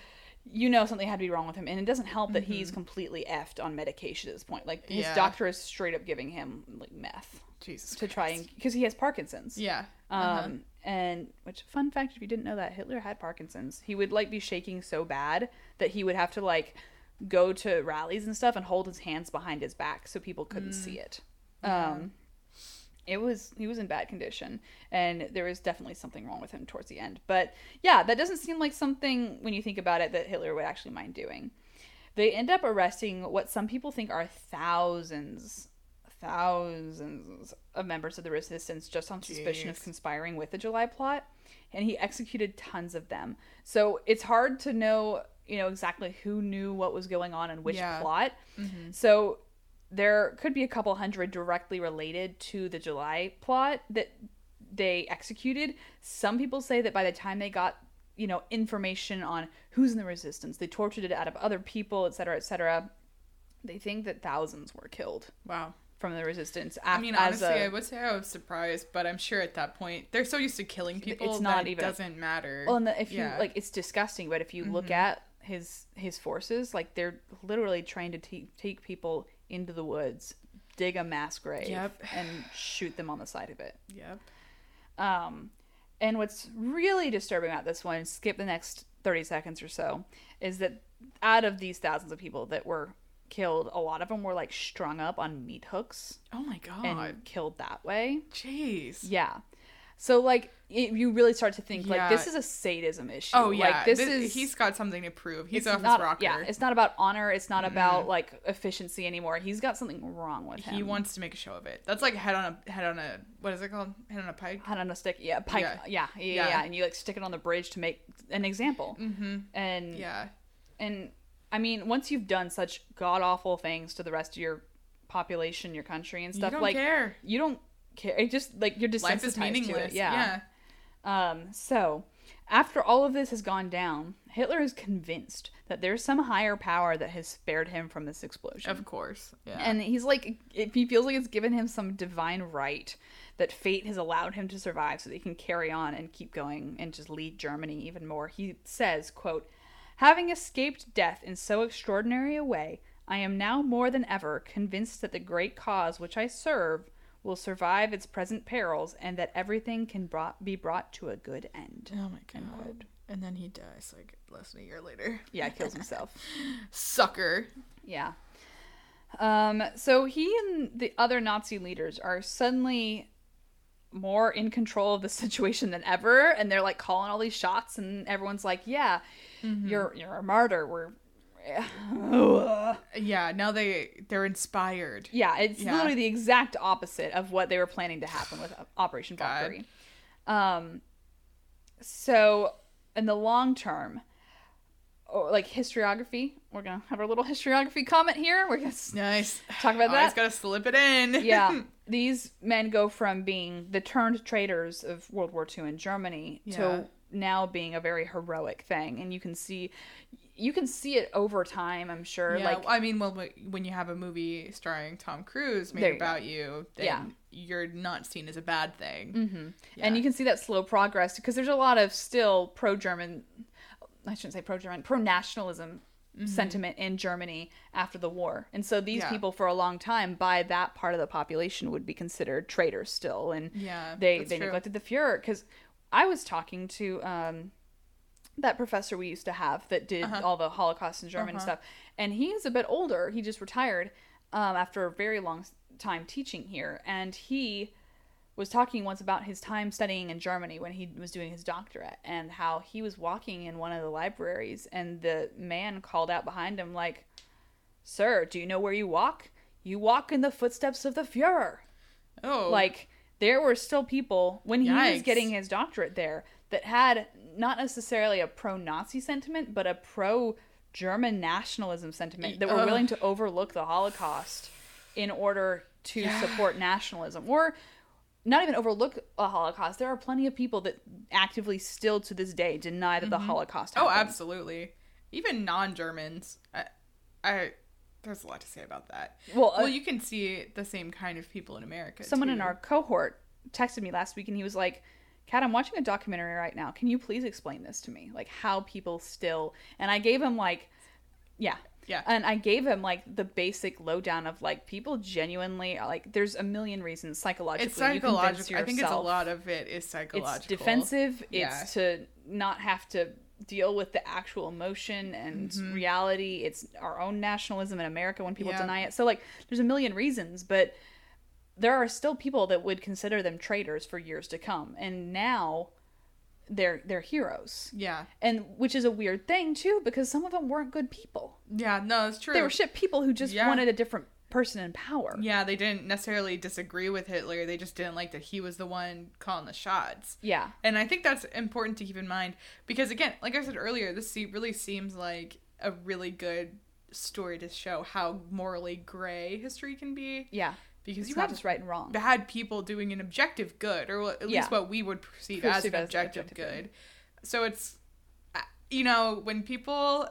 You know something had to be wrong with him, and it doesn't help that he's completely effed on medication at this point. Like his Mm-hmm. Yeah. doctor is straight up giving him like meth Jesus. to try and because he has Parkinson's. Yeah. Um, uh-huh. and which fun fact if you didn't know that Hitler had Parkinson's, he would like be shaking so bad that he would have to like go to rallies and stuff and hold his hands behind his back so people couldn't see it. Um, it was he was in bad condition and there was definitely something wrong with him towards the end. But yeah, that doesn't seem like something when you think about it that Hitler would actually mind doing. They end up arresting what some people think are thousands, thousands of members of the resistance just on suspicion of conspiring with the July plot, and he executed tons of them. So it's hard to know, you know, exactly who knew what was going on and which Yeah. plot. Mm-hmm. So there could be a couple hundred directly related to the July plot that they executed. Some people say that by the time they got, you know, information on who's in the resistance, they tortured it out of other people, et cetera, et cetera. They think that thousands were killed Wow. from the resistance. I mean, honestly, a- I would say I was surprised, but I'm sure at that point they're so used to killing people It's that not it even a- doesn't matter. Well, and the, if Yeah. Mm-hmm. you like, it's disgusting. But if you look at his his forces, like they're literally trying to te- take people into the woods, dig a mass grave, Yep. and shoot them on the side of it. Yep. Um, and what's really disturbing about this one, skip the next thirty seconds or so, is that out of these thousands of people that were killed, a lot of them were like strung up on meat hooks Oh my god. and killed that way. Jeez. Yeah. So like it, you really start to think like this is a sadism issue. Oh yeah. like, this Thi- is he's got something to prove. He's off not his rocker. yeah. It's not about honor. It's not about like efficiency anymore. He's got something wrong with him. he wants to make a show of it. That's like head on a head on a what is it called? Head on a pike. Head on a stick, yeah, pike, Yeah. yeah, yeah, yeah, Yeah. yeah, and you like stick it on the bridge to make an example. Mm-hmm. And Yeah. and I mean, once you've done such god awful things to the rest of your population, your country, and You stuff, don't like care. you don't care. It just like you're desensitized Life is to meaningless. it. Yeah. yeah. Um, so, after all of this has gone down, Hitler is convinced that there's some higher power that has spared him from this explosion. Of course. Yeah. And he's like, if he feels like it's given him some divine right that fate has allowed him to survive so that he can carry on and keep going and just lead Germany even more. He says, quote, Having escaped death in so extraordinary a way, I am now more than ever convinced that the great cause which I serve will survive its present perils and that everything can brought, be brought to a good end. oh my god. And then he dies like less than a year later. Yeah, he kills himself. [laughs] Sucker. Yeah. Um, so he and the other Nazi leaders are suddenly more in control of the [laughs] situation than ever, and they're like calling all these shots, and everyone's like, "Yeah, you're you're a martyr." We're [laughs] Yeah. Now they they're inspired. yeah, it's Yeah. literally the exact opposite of what they were planning to happen with Operation God. Valkyrie. Um, so in the long term, or like historiography, we're gonna have our little historiography comment here. We're gonna Nice. talk about that Always gotta slip it in. yeah [laughs] these men go from being the turned traitors of World War II in Germany Yeah. to now being a very heroic thing, and you can see, you can see it over time. I'm sure. Yeah, like I mean, well, when you have a movie starring Tom Cruise made you go. about you, then Yeah. you're not seen as a bad thing. Mm-hmm. Yeah. And you can see that slow progress because there's a lot of still pro German, I shouldn't say pro German, pro nationalism sentiment in Germany after the war. And so these Mm-hmm. Yeah. people, for a long time, by that part of the population, would be considered traitors still. And Yeah, they, they true. neglected the Fuhrer. Because I was talking to um, that professor we used to have that did Uh-huh. all the Holocaust in German Uh-huh. stuff. And he's a bit older. He just retired um, after a very long time teaching here. And he was talking once about his time studying in Germany when he was doing his doctorate and how he was walking in one of the libraries and the man called out behind him like, "Sir, do you know where you walk? You walk in the footsteps of the Führer." Oh, Like there were still people when he was getting his doctorate there that had not necessarily a pro-Nazi sentiment, but a pro-German nationalism sentiment that were willing to overlook the Holocaust in order to Yeah. support nationalism or not even overlook a Holocaust. There are plenty of people that actively still to this day deny that the mm-hmm. Holocaust oh, happened. oh, absolutely. Even non-Germans, I, I, there's a lot to say about that. Well, Well, uh, you can see the same kind of people in America. someone in our cohort texted me last week and he was like kat i'm watching a documentary right now can you please explain this to me like how people still and i gave him like yeah Yeah. and i gave him like the basic lowdown of like people genuinely are like there's a million reasons psychologically It's psychological. I think it's a lot of it is psychological. it's defensive Yeah. it's to not have to deal with the actual emotion and Mm-hmm. reality it's our own nationalism in america when people Yeah. deny it so like there's a million reasons but there are still people that would consider them traitors for years to come and now they're they're heroes Yeah. and which is a weird thing too because some of them weren't good people Yeah. No, it's true. they were shit people who just Yeah. wanted a different person in power Yeah, they didn't necessarily disagree with Hitler. They just didn't like that he was the one calling the shots. yeah And I think that's important to keep in mind because, again, like I said earlier, this really seems like a really good story to show how morally gray history can be. yeah Because it's you not have just right and wrong bad people doing an objective good, or at least Yeah. what we would perceive as Perceive an as objective, objective good. good. So it's, uh, you know, when people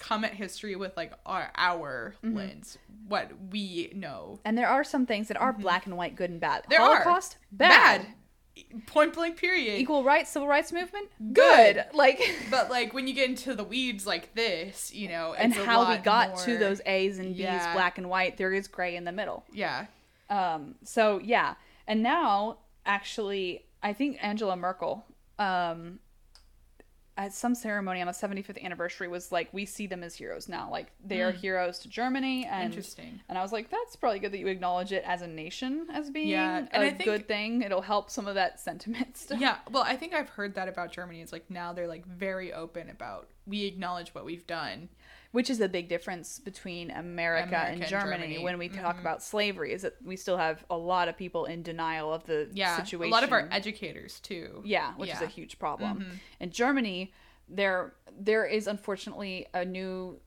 come at history with like our, our Mm-hmm. lens, what we know, and there are some things that are black and white good and bad Mm-hmm. There are. holocaust bad. point blank period. equal rights civil rights movement Good. like [laughs] But like when you get into the weeds like this, you know, and how we got to those a's and b's Yeah. black and white there is gray in the middle Yeah, um so yeah and now actually i think angela merkel um at some ceremony on the 75th anniversary was like we see them as heroes now like they are hmm. heroes to germany and interesting. and i was like that's probably good that you acknowledge it as a nation as being Yeah, a and I think- good thing it'll help some of that sentiment [laughs] stuff Yeah, well, I think I've heard that about Germany. It's like now they're like very open about we acknowledge what we've done. Which is a big difference between America, America and and Germany, Germany. when we talk about slavery is that we still have a lot of people in denial of the Yeah, situation. a lot of our educators too. yeah, which is a Yeah. Mm-hmm. huge problem. In Germany, there there is unfortunately a new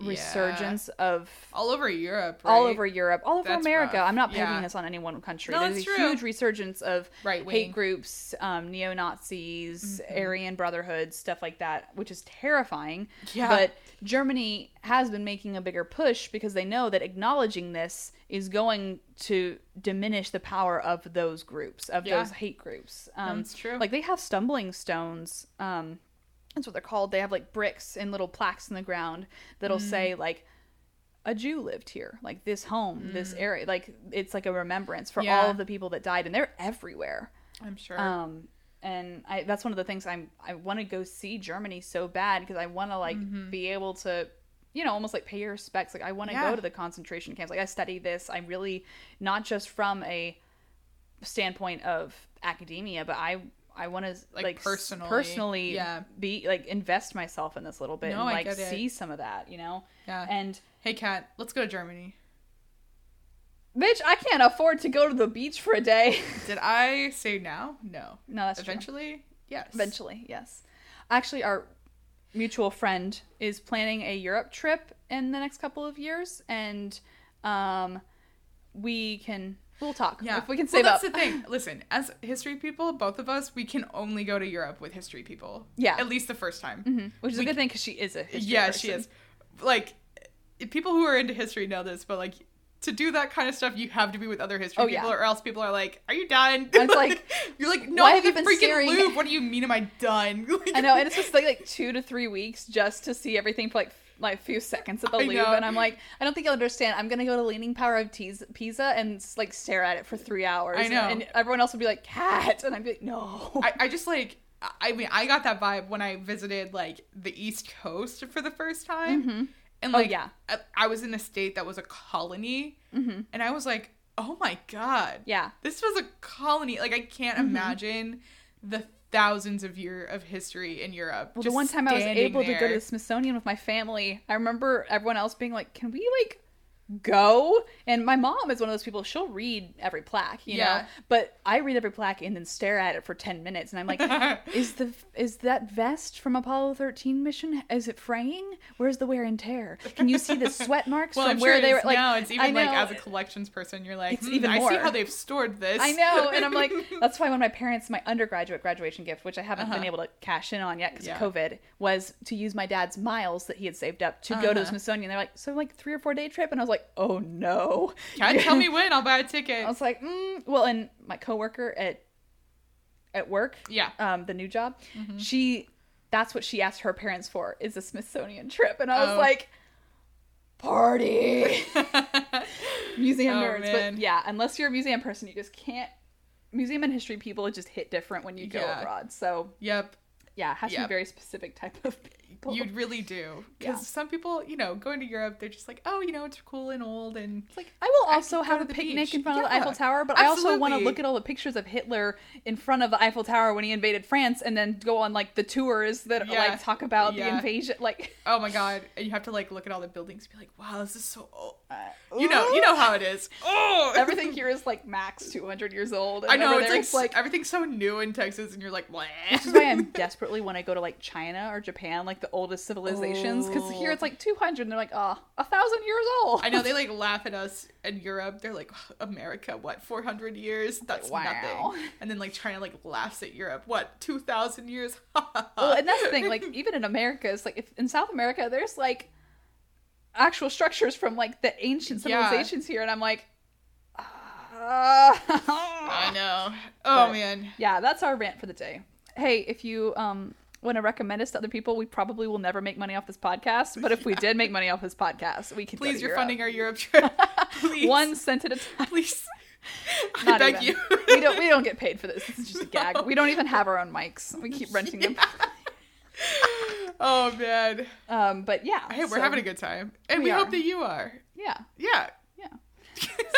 Yeah. resurgence of all over Europe, all right? over Europe, all over That's America. rough. I'm not pegging Yeah. this on any one country. No, There's a true. huge resurgence of Right hate groups, um, neo Nazis, Aryan Brotherhood, stuff like that, which is terrifying. Yeah. But Germany has been making a bigger push because they know that acknowledging this is going to diminish the power of those groups, of Yeah. those hate groups. Um, That's true. Like they have stumbling stones. Um, that's what they're called. They have like bricks and little plaques in the ground that'll Mm. say like a Jew lived here, like this home, this area. Like it's like a remembrance for all Mm. Of the people that died, and they're everywhere. I'm sure. Um, and I, that's one of the things I'm I want to go see Germany so bad because I want to like be able to, you know, almost like pay your respects. Like I want to Mm-hmm. Yeah. go to the concentration camps. Like I study this. I'm really not just from a standpoint of academia, but I I want to Like, like, personally, personally yeah. be like invest myself in this a little bit No, and like see some of that, you know. yeah. And hey, Kat, let's go to Germany. Bitch, I can't afford to go to the beach for a day. [laughs] Did I say now? No. no, that's true. Eventually, yes. Eventually, yes. Actually, our mutual friend is planning a Europe trip in the next couple of years, and um, we can We'll talk. Yeah, If we can save well, that's up. the thing. [laughs] Listen, as history people, both of us, we can only go to Europe with history people. Yeah. at least the first time. Mhm. Which is We a good thing because she is a history yeah, person. she is. Like, people who are into history know this, but like. To do that kind of stuff, you have to be with other history Oh, people, yeah. or else people are like, "Are you done?" I was like, [laughs] "You're like, no, why have you been freaking staring-. What do you mean? Am I done?" [laughs] Like- I know, and it's just like like two to three weeks just to see everything for like like a few seconds at the I Louvre, and I'm like, I don't think you'll understand. I'm gonna go to Leaning Tower of Pisa, Pisa and like stare at it for three hours. I know. and everyone else would be like, Kat, and I'd be like, no. I, I [laughs] just like I mean I got that vibe when I visited like the East Coast for the first time, mm-hmm. And Oh, like yeah. I, I was in a state that was a colony, Mm-hmm. and I was like, oh my god, yeah, this was a colony. Like I can't Mm-hmm. imagine the thousands of year of history in Europe. Well, the one time I was able to go to the Smithsonian with my family, I remember everyone else being like, "Can we like go?" And my mom is one of those people; she'll read every plaque, you know. But I read every plaque and then stare at it for ten minutes, and I'm like, [laughs] "Is the is that vest from Apollo 13 mission? Is it fraying? Where's the wear and tear? Can you see the [laughs] sweat marks Well, from I'm where sure they were like?" now it's even like as a collections person, you're like, It's "Hmm, even I see how they've stored this. I know, and I'm like, [laughs] that's why when my parents, my undergraduate graduation gift, which I haven't been Uh-huh. able to cash in on yet because Yeah. of COVID, was to use my dad's miles that he had saved up to go to the Uh-huh. Smithsonian. They're like, so like three or four day trip, and I was like, oh no. Can't tell me [laughs] when I'll buy a ticket. I was like, mm. well, and my coworker at at work, Yeah. um, the new job, Mm-hmm. she, that's what she asked her parents for is a Smithsonian trip, and I was Oh. like, party. [laughs] museum Oh, nerds. man. But yeah, unless you're a museum person, you just can't. Museum and history people just hit different when you go Yeah. abroad. So yep. yeah, it has to be a very specific type of [laughs] people. You really do. Because [laughs] Yeah. some people, you know, going to Europe, they're just like, oh, you know, it's cool and old. And It's like I will also go have a picnic beach. in front of the Eiffel Tower, but I also want to look at all the pictures of Hitler in front of the Eiffel Tower when he invaded France, and then go on like the tours that Yeah. like talk about the invasion. Like [laughs] oh my God. And you have to like look at all the buildings and be like, wow, this is so old. uh, You know, you know how it is. [laughs] Oh, everything here is like max 200 years old. and I know it's like, it's like everything's so new in Texas, and you're like, Bleh. Which is why I'm desperately when I go to like China or Japan, like the oldest civilizations, because here it's like 200, and they're like, oh, a thousand years old. I know they [laughs] like laugh at us in Europe. They're like, America, what, 400 years? That's wow. nothing. And then like China like laughs at Europe. What, 2,000 years? [laughs] well, and that's the thing. Like even in America, it's like if in South America, there's like actual structures from like the ancient Yeah. civilizations here, and I'm like, I I know. [laughs] Oh But- man. Yeah, that's our rant for the day. Hey, if you um want to recommend us to other people, we probably will never make money off this podcast. But if we [laughs] did make money off this podcast, we could. Please, you're Europe. funding our Europe trip. [laughs] Please. one cent at a time. Please. [laughs] I Not beg even. you. we don't. We don't get paid for this. This is just a gag. We don't even have our own mics. We keep renting them. oh man. Um, but yeah. Hey, we're having a good time, and We we, hope that you are. Yeah. Yeah. Yeah.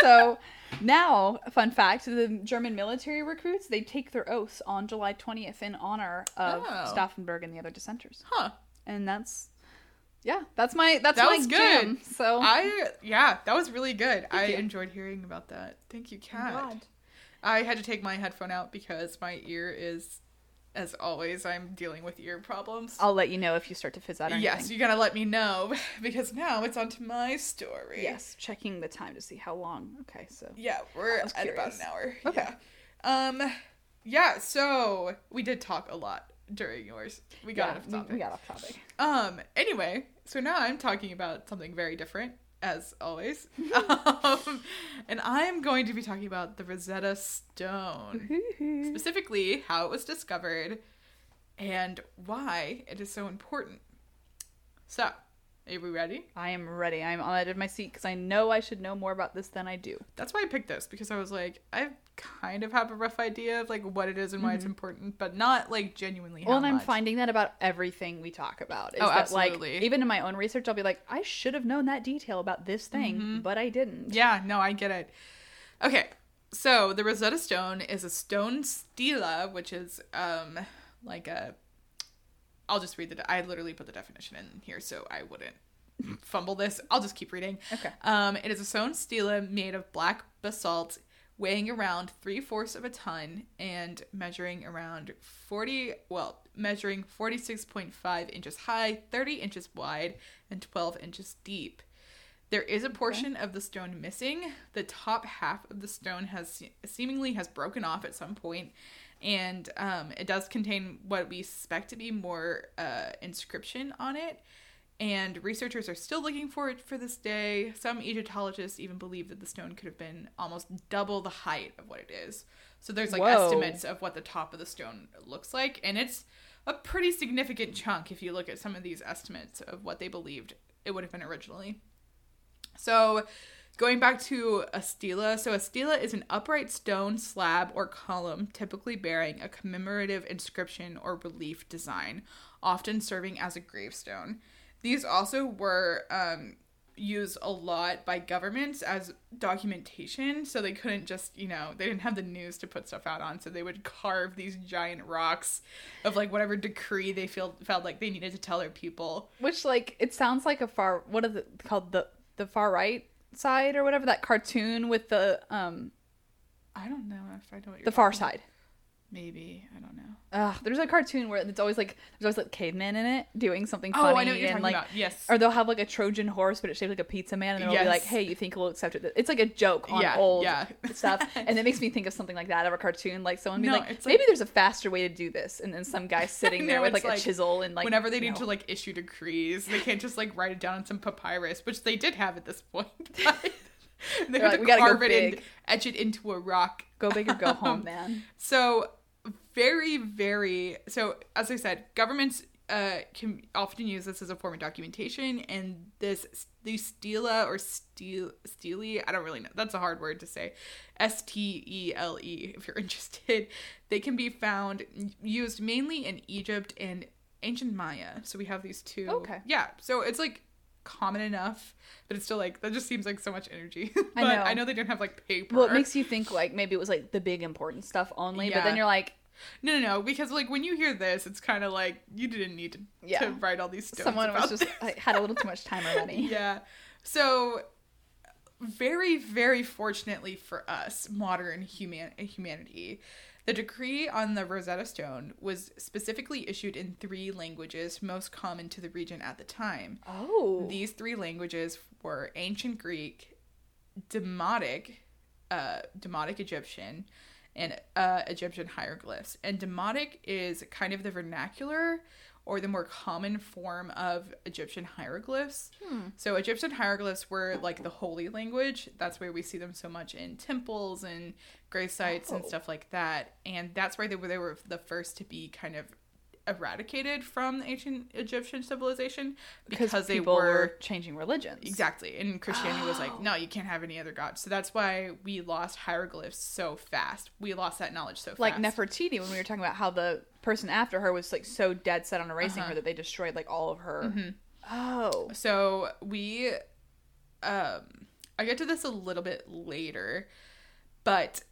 So now, fun fact: the German military recruits they take their oaths on July 20th in honor of Oh. Stauffenberg and the other dissenters, Huh. and that's yeah, that's my that's That my was good. jam. So I yeah, that was really good. I you. enjoyed hearing about that. Thank you, Kat. I had to take my headphone out because my ear is, as always, I'm dealing with ear problems. I'll let you know if you start to fizz out or yes, anything. you gotta let me know [laughs] because now it's onto my story. Yes, checking the time to see how long. Okay, so Yeah, we're at about an hour. Okay. Yeah. Um. Yeah. So we did talk a lot during yours. We got yeah, off topic. we got off topic. Um. Anyway, so now I'm talking about something very different, as always. [laughs] um, and I'm going to be talking about the Rosetta Stone, [laughs] specifically how it was discovered, and why it is so important. So, are we ready? I am ready. I'm on edge of my seat because I know I should know more about this than I do. That's why I picked this because I was like, I kind of have a rough idea of like what it is and why it's important, but not like genuinely. Mm-hmm. Well, and I'm much. finding that about everything we talk about. Is Oh, that, Like, even in my own research, I'll be like, I should have known that detail about this thing, Mm-hmm. but I didn't. Yeah, no, I get it. Okay, so the Rosetta Stone is a stone stela, which is um like a. I'll just read the. de- I literally put the definition in here so I wouldn't fumble this. I'll just keep reading. Okay. Um, it is a stone stela made of black basalt, weighing around three fourths of a ton and measuring around forty. Well, measuring forty six point five inches high, thirty inches wide, and twelve inches deep. There is a portion of the stone missing. The top half of the stone has seemingly has broken off at some point, and um, it does contain what we suspect to be more uh, inscription on it. And researchers are still looking for it for this day. Some Egyptologists even believe that the stone could have been almost double the height of what it is. So there's like Whoa. estimates of what the top of the stone looks like, and it's a pretty significant chunk if you look at some of these estimates of what they believed it would have been originally. So, going back to a stela, so a stela is an upright stone slab or column typically bearing a commemorative inscription or relief design, often serving as a gravestone. These also were um, used a lot by governments as documentation, so they couldn't just, you know, they didn't have the news to put stuff out on, so they would carve these giant rocks of like whatever decree they feel felt like they needed to tell their people. Which like it sounds like a far what is it called the the far right side or whatever that cartoon with the um I don't know if I know what you're the far about. side. Maybe I don't know. Ugh, there's a cartoon where it's always like there's always like cavemen in it doing something Oh, I know what you're and talking like about. Yes. or they'll have like a Trojan horse but it's shaped like a pizza man and they'll be like, "Hey, you think we'll accept it?" It's like a joke on Yeah, old yeah. [laughs] stuff, [laughs] and it makes me think of something like that of a cartoon, like someone being No, like, "Maybe like- there's a faster way to do this," and then some guy [laughs] sitting there with it's like, a chisel and like Whenever they need know. to like issue decrees, they can't just like write it down on some papyrus, which they did have at this point. They had like, to "We gotta go carve it and big." etch it into a rock. go big or go home, man. So very, very. So as I said, governments uh, can often use this as a form of documentation, and this these stela or stele stele. I don't really know. That's a hard word to say. S T E L E. If you're [laughs] interested, they can be found used mainly in Egypt and ancient Maya. So we have these two. Okay. Yeah. So it's like common enough, but it's still like that just seems like so much energy. [laughs] but I know. I know they don't have like paper. Well, it makes you think like maybe it was like the big important stuff only, but then you're like, No, no, no. Because like when you hear this, it's kind of like you didn't need to, Yeah. to write all these stones. someone was just like, had a little too much time [laughs] already. yeah. So very, very fortunately for us, modern human humanity, the decree on the Rosetta Stone was specifically issued in three languages most common to the region at the time. Oh, These three languages were Ancient Greek, Demotic, uh, Demotic Egyptian, and uh, Egyptian hieroglyphs. And Demotic is kind of the vernacular or the more common form of Egyptian hieroglyphs. So Egyptian hieroglyphs were like the holy language. That's where we see them so much in temples and grave sites and Oh. stuff like that. And that's why they were they were the first to be kind of eradicated from the ancient Egyptian civilization because, they people were changing religions. Exactly. And Christianity was like, Oh. no, you can't have any other gods. So that's why we lost hieroglyphs so fast. We lost that knowledge so Like fast. Like Nefertiti, when we were talking about how the person after her was like so dead set on erasing Uh-huh. her that they destroyed like all of her. Mhm. Oh, So we, um, I get to this a little bit later, but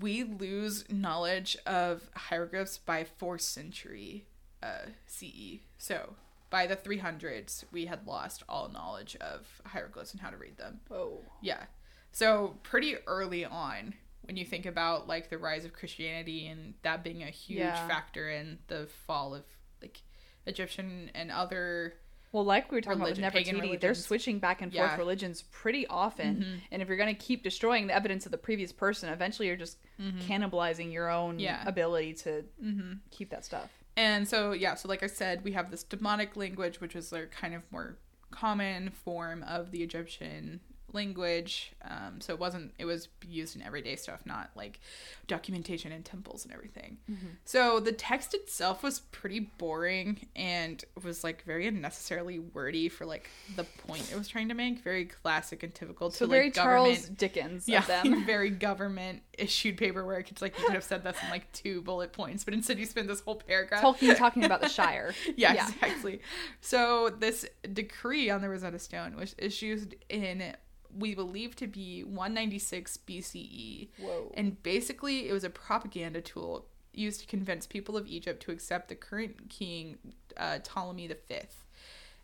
we lose knowledge of hieroglyphs by fourth century uh, CE. So by the 300s, we had lost all knowledge of hieroglyphs and how to read them. Oh. Yeah. So pretty early on, when you think about like the rise of Christianity and that being a huge Yeah. factor in the fall of like Egyptian and other Well, like we were talking Religion- about with Nefertiti, they're switching back and forth Yeah. Mm-hmm. religions pretty often. And if you're going to keep destroying the evidence of the previous person, eventually you're just cannibalizing your own Mm-hmm. Yeah. ability to mm-hmm. keep that stuff. And so, yeah, so like I said, we have this Demotic language, which is their kind of more common form of the Egyptian language. Um, so it wasn't, it was used in everyday stuff, not like documentation in temples and everything. So the text itself was pretty boring and was like very unnecessarily wordy for like the point it was trying to make. Very classic and typical to So like very government. Charles Dickens yeah, of them. [laughs] very government issued paperwork. It's like you could have said this in like two bullet points, but instead you spend this whole paragraph. Tolkien [laughs] talking about the Shire. [laughs] yeah, Yeah. exactly. So this decree on the Rosetta Stone was issued in we believe to be 196 BCE, Whoa. and basically it was a propaganda tool used to convince people of Egypt to accept the current king uh, Ptolemy V.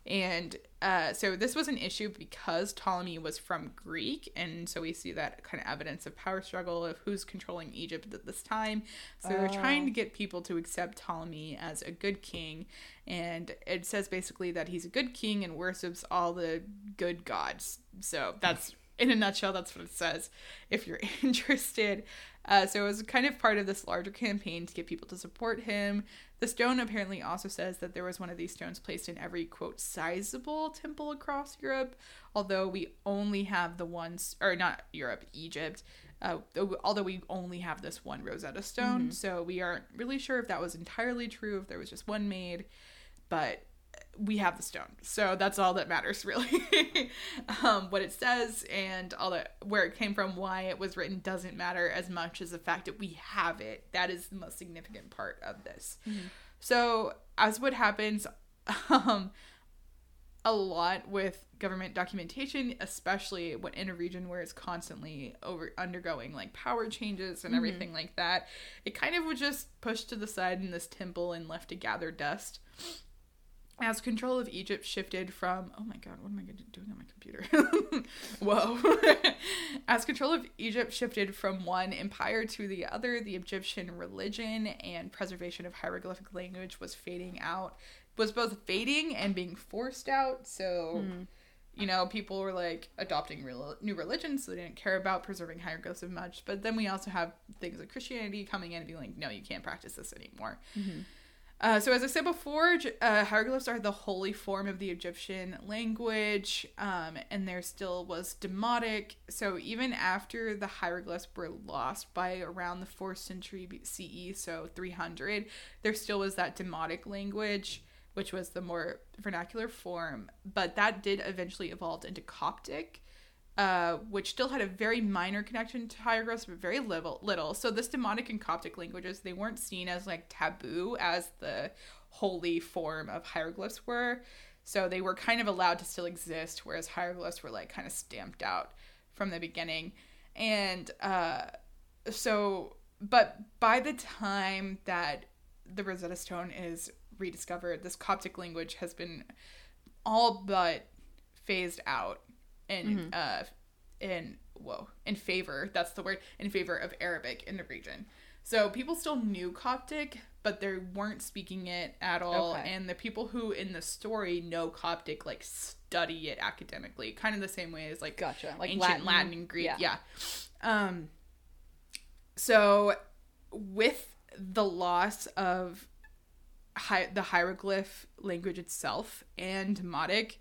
And uh, so this was an issue because Ptolemy was from Greek, and so we see that kind of evidence of power struggle of who's controlling Egypt at this time. So they're trying to get people to accept Ptolemy as a good king, and it says basically that he's a good king and worships all the good gods. So that's in a nutshell, that's what it says. If you're [laughs] interested, uh, so it was kind of part of this larger campaign to get people to support him. The stone apparently also says that there was one of these stones placed in every quote sizable temple across Europe, although we only have the ones, or not Europe, Egypt. Uh, although we only have this one Rosetta Stone, so we aren't really sure if that was entirely true, if there was just one made, but we have the stone. So that's all that matters [laughs] really. Um, what it says and all that where it came from why it was written doesn't matter as much as the fact that we have it. That is the most significant part of this. So as what happens [laughs] um, a lot with government documentation especially when in a region where it's constantly over undergoing like power changes and everything like that it kind of was just pushed to the side in this temple and left to gather dust as control of Egypt shifted from oh my god, what am I doing on my computer? [laughs] Whoa. [laughs] As control of Egypt shifted from one empire to the other, the Egyptian religion and preservation of hieroglyphic language was fading out. Was both fading and being forced out. So, hmm. you know, people were like adopting real, new religions, so they didn't care about preserving hieroglyphs as much. But then we also have things like Christianity coming in and being like, no, you can't practice this anymore. Mm-hmm. Uh, so, as I said before, uh, hieroglyphs are the holy form of the Egyptian language, um, and there still was Demotic. So, even after the hieroglyphs were lost by around the 4th century CE, so 300, there still was that Demotic language, which was the more vernacular form, but that did eventually evolve into Coptic. Uh, which still had a very minor connection to hieroglyphs, but very little. Little. So this Demotic and Coptic languages, they weren't seen as like taboo as the holy form of hieroglyphs were. So they were kind of allowed to still exist, whereas hieroglyphs were like kind of stamped out from the beginning. And uh, so, but by the time that the Rosetta Stone is rediscovered, this Coptic language has been all but phased out in uh in whoa in favor that's the word in favor of Arabic in the region. So people still knew Coptic, but they weren't speaking it at all. Okay. And the people who in the story know Coptic like study it academically, kind of the same way as like Gotcha. Like ancient Latin, Latin. and Greek. Yeah. Yeah. Um. So, with the loss of hi- the hieroglyph language itself and Demotic,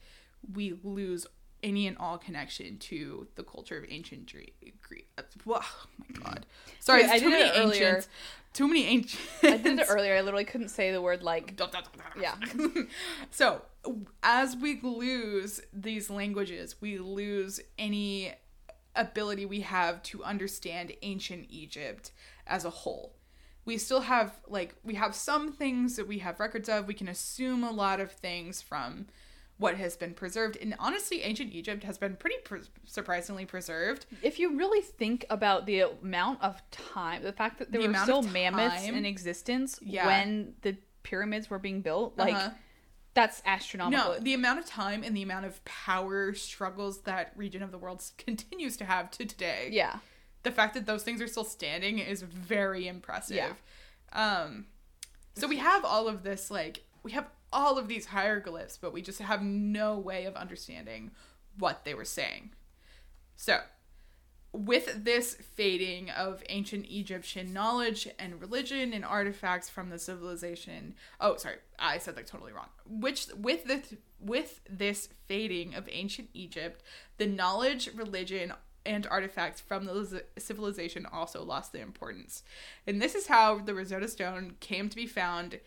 we lose any and all connection to the culture of ancient Dre- Greek. Uh, oh my god! Sorry, Wait, I too did many it earlier. ancients. Too many ancient. I did it earlier. I literally couldn't say the word like. Yeah. [laughs] so, as we lose these languages, we lose any ability we have to understand ancient Egypt as a whole. We still have, like, we have some things that we have records of. We can assume a lot of things from what has been preserved. And honestly, ancient Egypt has been pretty pre- surprisingly preserved. If you really think about the amount of time, the fact that there The were still mammoths in existence Yeah. when the pyramids were being built, like Uh-huh. that's astronomical. No, the amount of time and the amount of power struggles that region of the world [laughs] continues to have to today. yeah. The fact that those things are still standing is very impressive. Yeah. Um so we have all of this like we have all of these hieroglyphs, but we just have no way of understanding what they were saying. So, with this fading of ancient Egyptian knowledge and religion and artifacts from the civilization, oh sorry, I said that totally wrong. Which with this with this fading of ancient Egypt, the knowledge, religion, and artifacts from the civilization also lost their importance. And this is how the Rosetta Stone came to be found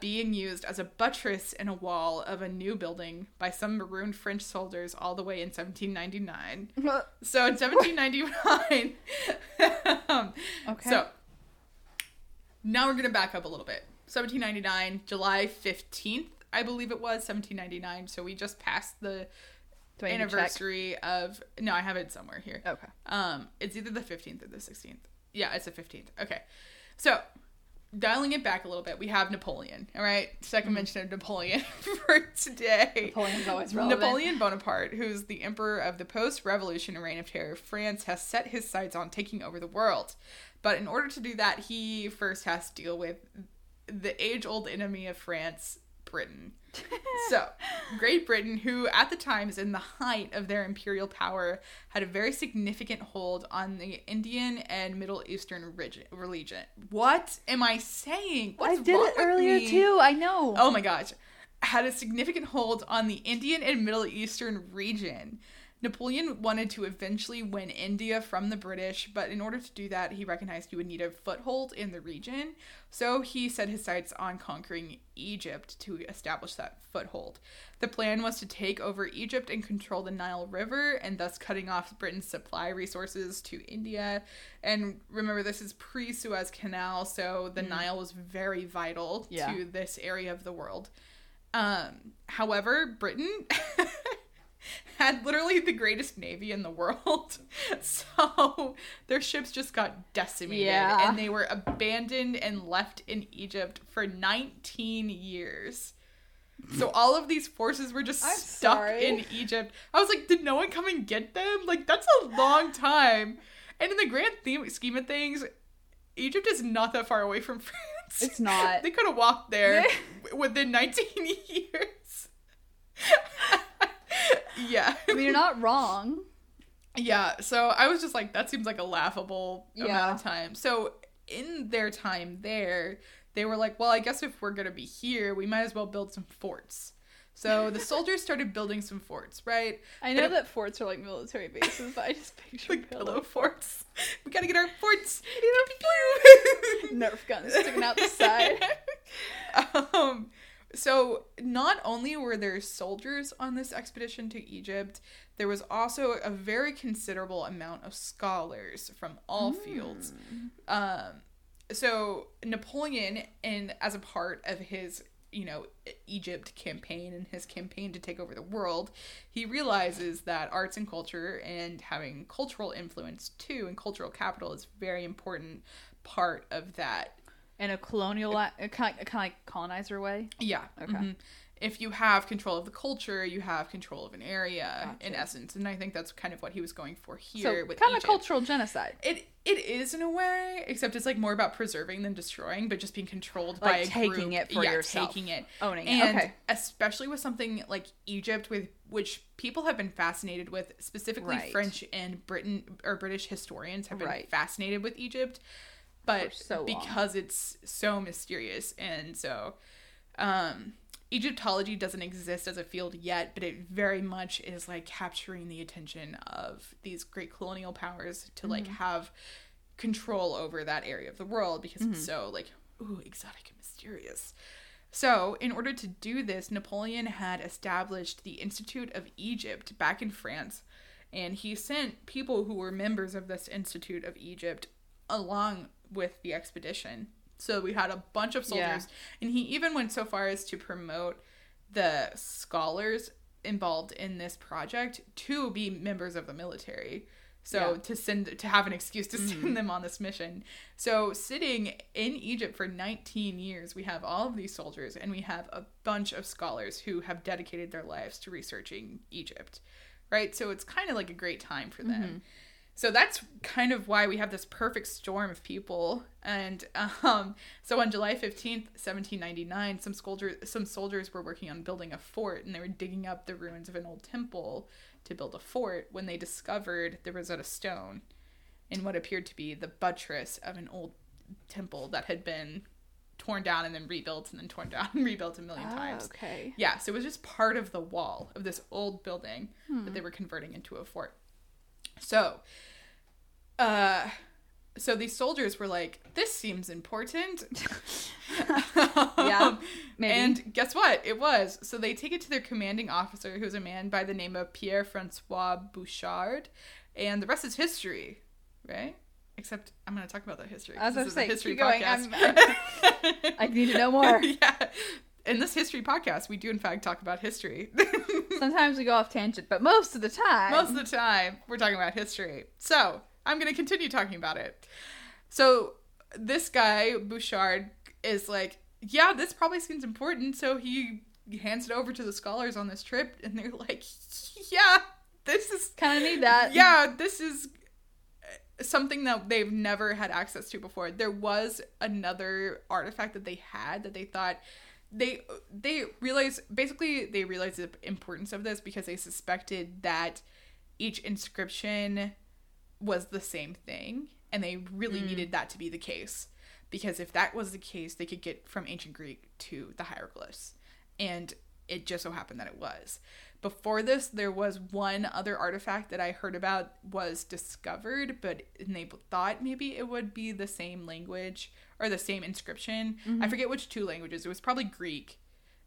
being used as a buttress in a wall of a new building by some marooned French soldiers all the way in 1799. [laughs] So in 1799, um, [laughs] Okay. so now we're gonna back up a little bit. 1799, July 15th, I believe it was 1799. So we just passed the Do I need to check? anniversary of. No, I have it somewhere here. Okay. Um, it's either the 15th or the 16th. Yeah, it's the 15th. Okay. So, dialing it back a little bit, we have Napoleon. All right, 2nd Mm-hmm. mention of Napoleon [laughs] for today. Napoleon's always relevant. Napoleon Bonaparte, who's the emperor of the post-revolution reign of terror, France has set his sights on taking over the world. But in order to do that, he first has to deal with the age-old enemy of France, Britain. so, Great Britain, who at the time is in the height of their imperial power, had a very significant hold on the Indian and Middle Eastern religion. What am I saying? What's I did it earlier me? too. I know. Oh my gosh. Had a significant hold on the Indian and Middle Eastern region. Napoleon wanted to eventually win India from the British, but in order to do that, he recognized he would need a foothold in the region. So he set his sights on conquering Egypt to establish that foothold. The plan was to take over Egypt and control the Nile River, and thus cutting off Britain's supply resources to India. And remember, this is pre Suez Canal, so the Nile was very vital Yeah. to this area of the world. Um, however, Britain [laughs] [laughs] had literally the greatest navy in the world. [laughs] So their ships just got decimated Yeah. and they were abandoned and left in Egypt for 19 years. So all of these forces were just I'm stuck sorry. in Egypt. I was like, did no one come and get them? Like that's a long time. And in the grand theme, scheme of things, Egypt is not that far away from [laughs] France. It's not. they could have walked there within 19 years. Yeah. I mean, you're not wrong. Yeah, so I was just like, that seems like a laughable amount of time. So in their time there, they were like, well, I guess if we're gonna be here, we might as well build some forts. So the [laughs] soldiers started building some forts, right? I But know it- that forts are like military bases, but I just picture Like pillow pillow forts. [laughs] We gotta get our forts. Nerf guns sticking out the side. [laughs] um, so not only were there soldiers on this expedition to Egypt, there was also a very considerable amount of scholars from all fields. Um, so Napoleon, and as a part of his you know Egypt campaign and his campaign to take over the world, he realizes that arts and culture and having cultural influence too and cultural capital is very important part of that In a colonial, kind of, kind of like colonizer way. Yeah. Okay. mhm. If you have control of the culture, you have control of an area in essence, and I think that's kind of what he was going for here So with kind of cultural genocide. It it is in a way, except it's like more about preserving than destroying, but just being controlled Like by a taking group. it for yeah, yourself. taking it, Owning it. and Okay. especially with something like Egypt, with which people have been fascinated with, specifically Right. French and Britain or British historians have been Right. fascinated with Egypt, but so because it's so mysterious and so um Egyptology doesn't exist as a field yet, but it very much is like capturing the attention of these great colonial powers to like Mm-hmm. have control over that area of the world because Mm-hmm. it's so like ooh exotic and mysterious. So, in order to do this, Napoleon had established the Institute of Egypt back in France, and he sent people who were members of this Institute of Egypt along with the expedition. So, we had a bunch of Yeah. soldiers, and he even went so far as to promote the scholars involved in this project to be members of the military. So Yeah. Mm-hmm. to send to have an excuse to send them on this mission. So sitting in Egypt for 19 years, we have all of these soldiers and we have a bunch of scholars who have dedicated their lives to researching Egypt. Right? So it's kind of like a great time for them. Mm-hmm. So that's kind of why we have this perfect storm of people. And um, so on July 15th, 1799, some soldiers some soldiers were working on building a fort and they were digging up the ruins of an old temple to build a fort when they discovered the Rosetta Stone in what appeared to be the buttress of an old temple that had been torn down and then rebuilt and then torn down and [laughs] rebuilt a million times. Ah, okay. Yeah, so it was just part of the wall of this old building that they were converting into a fort. So, uh, so these soldiers were like, "This seems important." [laughs] Yeah, maybe. And guess what? It was. So they take it to their commanding officer, who's a man by the name of Pierre Francois Bouchard, and the rest is history, right? Except I'm going to talk about that history. I was is a saying, keep going. podcast. [laughs] I need to know more. [laughs] yeah. In this history podcast, we do in fact talk about history. [laughs] Sometimes we go off tangent, but most of the time, Most of the time, we're talking about history. So I'm going to continue talking about it. So this guy Bouchard is like, yeah, this probably seems important. So he hands it over to the scholars on this trip, and they're like, yeah, this is Kind of need that. yeah, this is uh, something that they've never had access to before. There was another artifact that they had that they thought they they realized basically they realized the importance of this because they suspected that each inscription was the same thing and they really mm. needed that to be the case. Because if that was the case they could get from ancient greek to the hieroglyphs. And it just so happened that it was. Before this there was one other artifact that i heard about was discovered but and they thought maybe it would be the same language or the same inscription. I forget which two languages. It was probably greek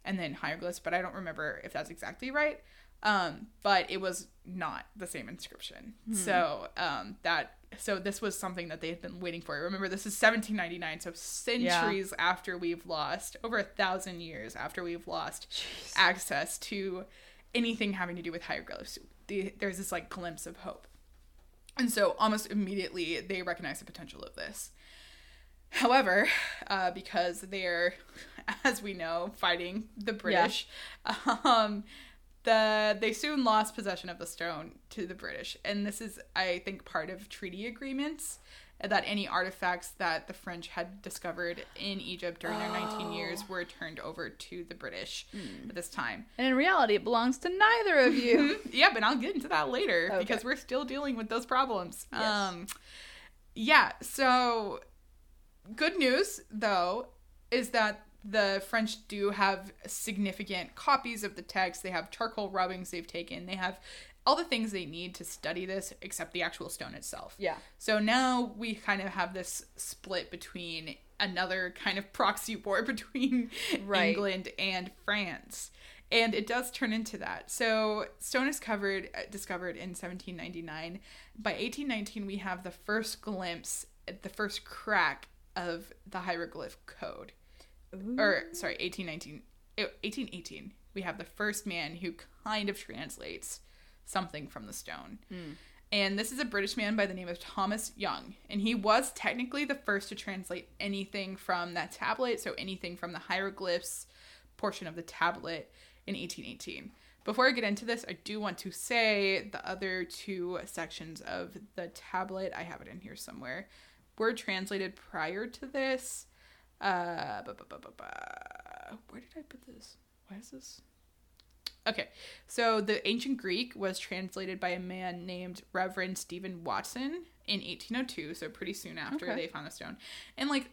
and then hieroglyphs but i don't remember if that's exactly right. Um, but it was not the same inscription. So um, that so this was something that they had been waiting for. Remember this is 1799 so centuries after we've lost over a thousand years after we've lost access to anything having to do with hieroglyphs. The, there's this like glimpse of hope. And so almost immediately they recognize the potential of this However, uh, because they're, [laughs] as we know, fighting the British, [laughs] um, the they soon lost possession of the stone to the British, and this is, I think, part of treaty agreements that any artifacts that the French had discovered in Egypt during their 19 years were turned over to the British at this time. And in reality, it belongs to neither of you. [laughs] yeah, but I'll get into that later Okay. because we're still dealing with those problems. Yes. Um, yeah, so good news though is that the French do have significant copies of the text. They have charcoal rubbings they've taken. They have all the things they need to study this except the actual stone itself. yeah. So now we kind of have this split between another kind of [laughs] proxy war between Right. England and France. And it does turn into that. So stone is covered uh, discovered in 1799. By 1819 we have the first glimpse, the first crack of the hieroglyph code. Or sorry, 1819 eh, 1818. We have the first man who kind of translates something from the stone. And this is a British man by the name of Thomas Young. And he was technically the first to translate anything from that tablet, so anything from the hieroglyphs portion of the tablet in 1818. Before I get into this, I do want to say the other two sections of the tablet, I have it in here somewhere, were translated prior to this. Uh, ba- ba- ba. where did I put this? Why is this? Okay, so the ancient Greek was translated by a man named Reverend Stephen Weston in 1802, so pretty soon after Okay. they found the stone. And like,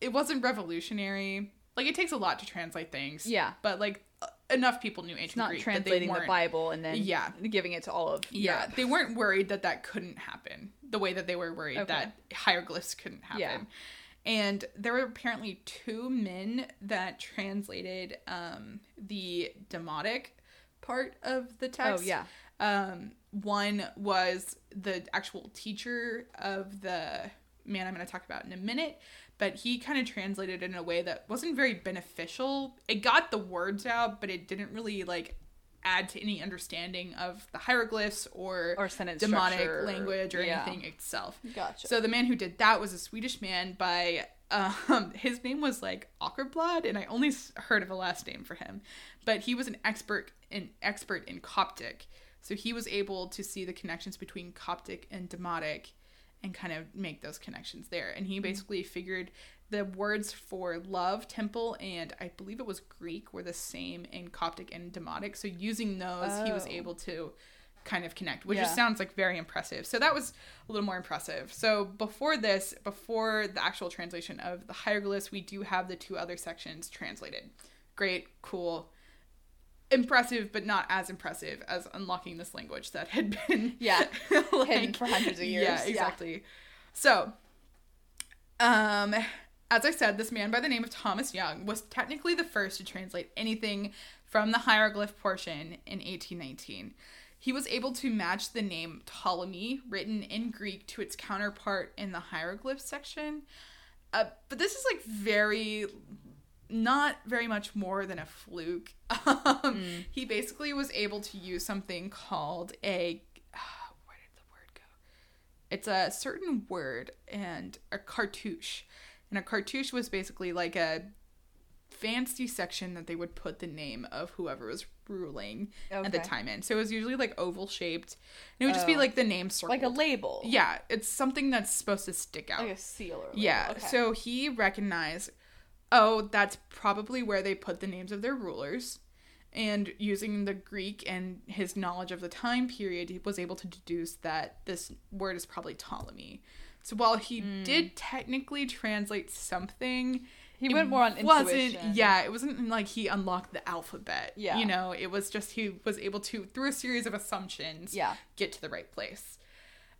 it wasn't revolutionary. Like, it takes a lot to translate things. Yeah. But like, uh, enough people knew ancient It's not Greek that they translating the Bible and then Yeah. giving it to all of Yeah, Europe. they weren't worried that that couldn't happen the way that they were worried Okay. that hieroglyphs couldn't happen. Yeah. And there were apparently two men that translated um, the demotic part of the text. Oh, yeah. Um, one was the actual teacher of the man I'm going to talk about in a minute, but he kind of translated it in a way that wasn't very beneficial. It got the words out, but it didn't really like add to any understanding of the hieroglyphs or, Or sentence Demotic structure. language or Yeah. anything itself. Gotcha. So the man who did that was a Swedish man by um [laughs] his name was like Åkerblad and I only heard of a last name for him. But he was an expert in expert in Coptic. So he was able to see the connections between Coptic and Demotic and kind of make those connections there. And Mm-hmm. he basically figured the words for love, temple, and I believe it was Greek were the same in Coptic and Demotic. So using those, he was Oh. able to kind of connect, which Yeah. just sounds like very impressive. So that was a little more impressive. So before this, before the actual translation of the hieroglyphs, we do have the two other sections translated. Great, cool, impressive, but not as impressive as unlocking this language that had been [laughs] Yeah. like- [laughs] Hidden for hundreds of years. Yeah, Yeah. exactly. So, um, as I said, this man by the name of Thomas Young was technically the first to translate anything from the hieroglyph portion in 1819. He was able to match the name Ptolemy, written in Greek, to its counterpart in the hieroglyph section. Uh, but this is like very, not very much more than a fluke. [laughs] Um, He basically was able to use something called a. where did the word go? It's a certain word and a cartouche. And a cartouche was basically like a fancy section that they would put the name of whoever was ruling at the time in. So it was usually like oval shaped. And it would just be Oh. like the name circled. Like a label. Yeah, it's something that's supposed to stick out. Like a seal or a label. Yeah. Okay. So he recognized, oh, that's probably where they put the names of their rulers. And using the Greek and his knowledge of the time period, he was able to deduce that this word is probably Ptolemy. So while he hmm. did technically translate something. He went more on wasn't, intuition. Yeah, it wasn't like he unlocked the alphabet. Yeah. You know, it was just he was able to, through a series of assumptions, Yeah. get to the right place.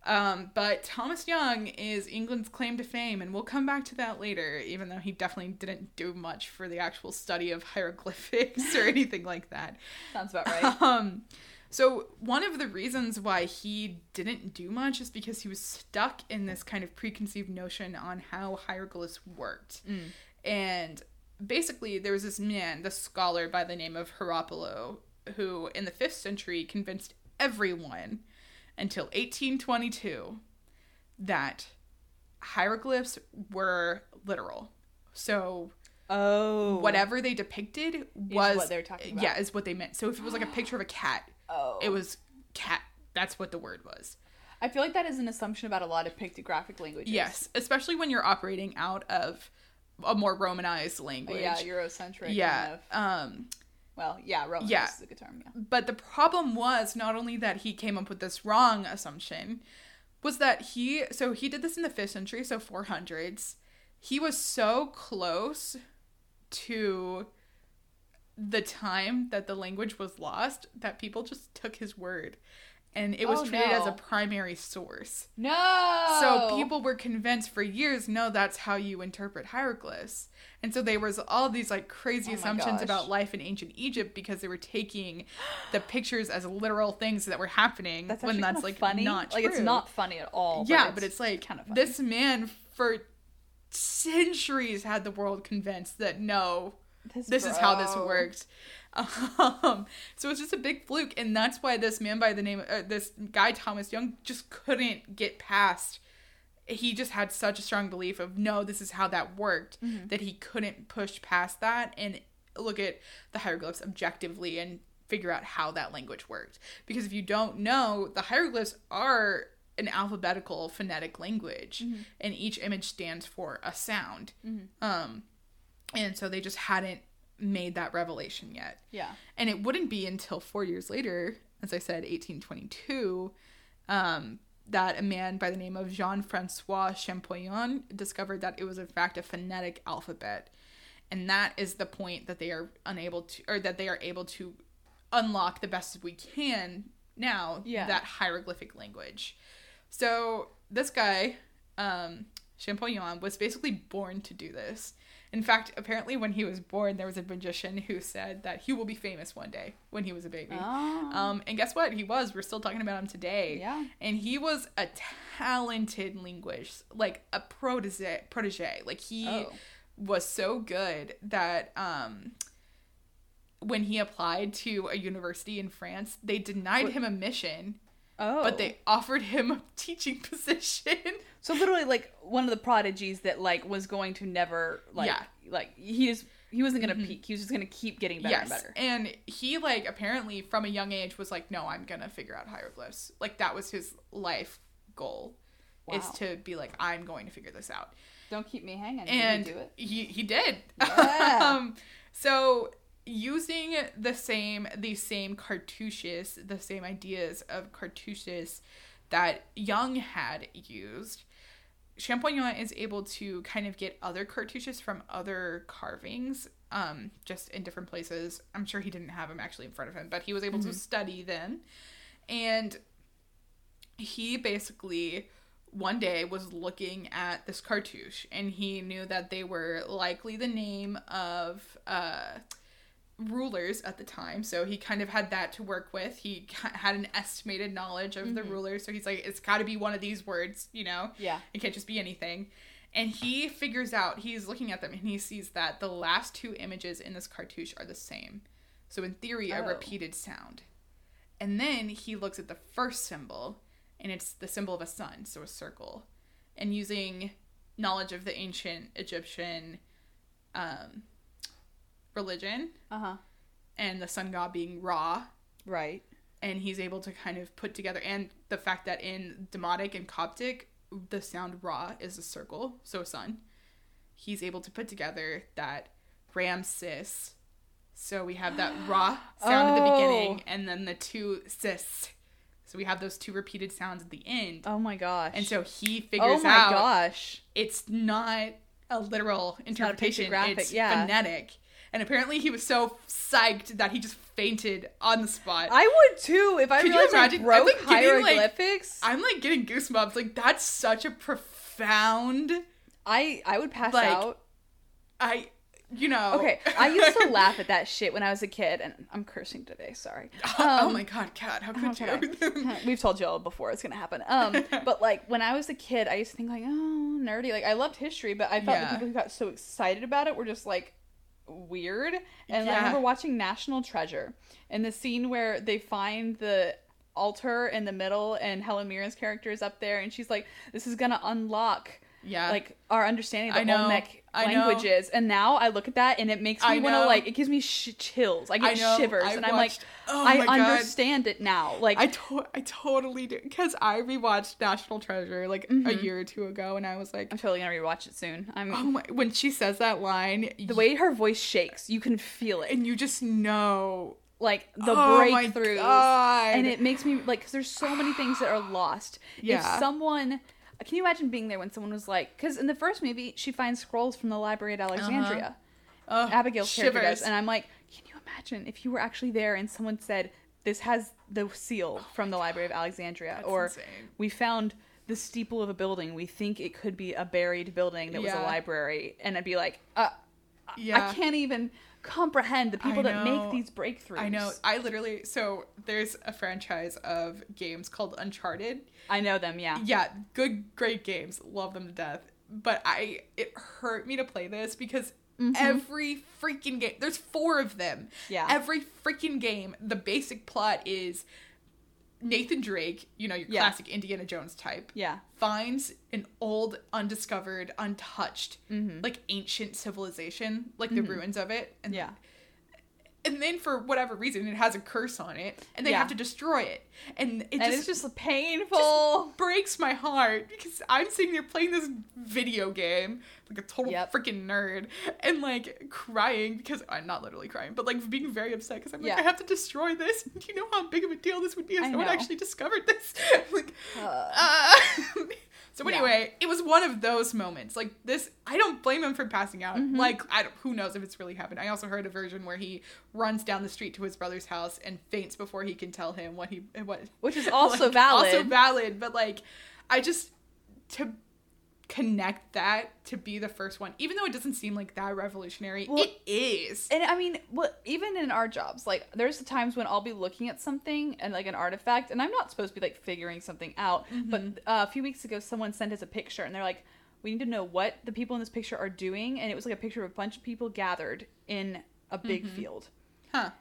Um, but Thomas Young is England's claim to fame, and we'll come back to that later, even though he definitely didn't do much for the actual study of hieroglyphics or [laughs] anything like that. Sounds about right. Um, so one of the reasons why he didn't do much is because he was stuck in this kind of preconceived notion on how hieroglyphs worked. And basically, there was this man, this scholar by the name of Horapollo, who in the 5th century convinced everyone until 1822 that hieroglyphs were literal. So oh. whatever they depicted was what they were talking about. Yeah, is what they meant. So if it was like a [gasps] picture of a cat, Oh. it was cat. That's what the word was. I feel like that is an assumption about a lot of pictographic languages. Yes, especially when you're operating out of a more Romanized language. Yeah, Eurocentric. yeah. Kind of. Um, Well, yeah, Roman Yeah. is a good term. Yeah. but the problem was not only that he came up with this wrong assumption, was that he so he did this in the fifth century, so 400s. He was so close to the time that the language was lost that people just took his word and it was Oh, treated as a primary source. No. So people were convinced for years, no, that's how you interpret hieroglyphs. And so there was all these like crazy Oh assumptions gosh. about life in ancient Egypt because they were taking the pictures as literal things that were happening that's when that's like funny. not like it's not funny at all. yeah, but it's like kind of this man for centuries had the world convinced that no, this is how this bro. Um, so it's just a big fluke, and that's why this man by the name, uh, this guy Thomas Young, just couldn't get past. He just had such a strong belief of no, this is how that worked Mm-hmm. that he couldn't push past that and look at the hieroglyphs objectively and figure out how that language worked. Because if you don't know, the hieroglyphs are an alphabetical phonetic language, Mm-hmm. and each image stands for a sound. Um, and so they just hadn't made that revelation yet. Yeah. And it wouldn't be until four years later, as I said, 1822, um, that a man by the name of Jean Francois Champollion discovered that it was, in fact, a phonetic alphabet. And that is the point that they are unable to, or that they are able to unlock the best we can now Yeah. that hieroglyphic language. So this guy, um, Champollion, was basically born to do this. In fact, apparently, when he was born, there was a magician who said that he will be famous one day when he was a baby. Oh. Um, and guess what? He was. We're still talking about him today. Yeah. And he was a talented linguist, like a protege. Protege. Like he Oh. was so good that um, when he applied to a university in France, they denied What- him a mission, oh. but they offered him a teaching [laughs] position. So literally, like one of the prodigies that like was going to never like Yeah. like he just he wasn't gonna peak. He was just gonna keep getting better and better. And he like apparently from a young age was like, no, I'm gonna figure out hieroglyphs. Like that was his life goal, is to be like, I'm going to figure this out. Don't keep me hanging. And Did you do it. he he did. Yeah. [laughs] um, so using the same these same cartouches, the same ideas of cartouches that Young had used, Champollion is able to kind of get other cartouches from other carvings, um, just in different places. I'm sure he didn't have them actually in front of him, but he was able to study them. And he basically one day was looking at this cartouche and he knew that they were likely the name of uh, rulers at the time so he kind of had that to work with he had an estimated knowledge of the rulers so he's like it's got to be one of these words you know Yeah. it can't just be anything and he figures out he's looking at them and he sees that the last two images in this cartouche are the same so in theory a Oh. repeated sound and then he looks at the first symbol, and it's the symbol of a sun, so a circle. And using knowledge of the ancient Egyptian um, religion Uh-huh. and the sun god being Ra. Right. And he's able to kind of put together, and the fact that in Demotic and Coptic, the sound Ra is a circle, so sun. He's able to put together that Ramses. So we have that [gasps] Ra sound at the beginning, Oh. and then the two sis. So we have those two repeated sounds at the end. Oh my gosh. And so he figures out. Oh my out gosh. it's not a literal interpretation. It's yeah. phonetic. And apparently he was so psyched that he just fainted on the spot. I would too if I Could you realized imagine? I I'm, broke like, getting, like- hieroglyphics. I'm like getting goosebumps. Like that's such a profound I I would pass like, out. I you know Okay, I used to [laughs] laugh at that shit when I was a kid, and I'm cursing today. Sorry. [laughs] oh Um, my god, Kat, how could okay. you? [laughs] We've told y'all before it's gonna happen. Um, but like when I was a kid, I used to think like, oh, nerdy. Like I loved history, but I thought Yeah. the people who got so excited about it were just like weird. And I Yeah. remember watching National Treasure and the scene where they find the altar in the middle, and Helen Mirren's character is up there, and she's like, "This is gonna unlock." Yeah. Like our understanding of the know. Olmec I languages, and now I look at that and it makes me I want to know. like it gives me sh- chills. I get I know. shivers, I and I'm like, watched- oh I my God. understand it now. Like I to- I totally do because I rewatched National Treasure like a Mhm. year or two ago, and I was like, I'm totally gonna rewatch it soon. I'm oh my! When she says that line, the way her voice shakes, you can feel it, and you just know like the oh my breakthroughs, God. and it makes me like because there's so many things that are lost. Yeah. If someone, can you imagine being there when someone was like, because in the first movie she finds scrolls from the Library at Alexandria, Ugh, Abigail's character shivers. does, and I'm like, can you imagine if you were actually there and someone said this has the seal from the Library of Alexandria, That's or insane. we found the steeple of a building. We think it could be a buried building that was a library, and I'd be like, uh, Yeah. I can't even comprehend the people that make these breakthroughs. I know. I literally so there's a franchise of games called Uncharted. I know them. Yeah. Yeah, good, great games. Love them to death. But I, it hurt me to play this because mm-hmm. every freaking game, there's four of them. Yeah. Every freaking game, the basic plot is Nathan Drake, you know, your Yeah. classic Indiana Jones type, Yeah. finds an old, undiscovered, untouched, Mhm. like ancient civilization, like the ruins of it. And Yeah. And then for whatever reason it has a curse on it and they Yeah. have to destroy it and it And just, it's just painful. breaks my heart because i'm sitting there playing this video game like a total Yep. freaking nerd and like crying because i'm not literally crying but like being very upset because i'm like Yeah. i have to destroy this do you know how big of a deal this would be if I someone know. actually discovered this [laughs] like Uh, uh, [laughs] so Yeah. anyway, it was one of those moments. Like this, I don't blame him for passing out. Mm-hmm. Like I don't, who knows if it's really happened. I also heard a version where he runs down the street to his brother's house and faints before he can tell him what he what. Which is also [laughs] like, valid. Also valid, but like, I just to connect that to be the first one, even though it doesn't seem like that revolutionary, Well, it is. and I mean, well, even in our jobs, like there's the times when I'll be looking at something and like an artifact, and I'm not supposed to be like figuring something out. But mm-hmm. uh, a few weeks ago, someone sent us a picture, and they're like, "We need to know what the people in this picture are doing," and it was like a picture of a bunch of people gathered in a big mm-hmm. field, Huh.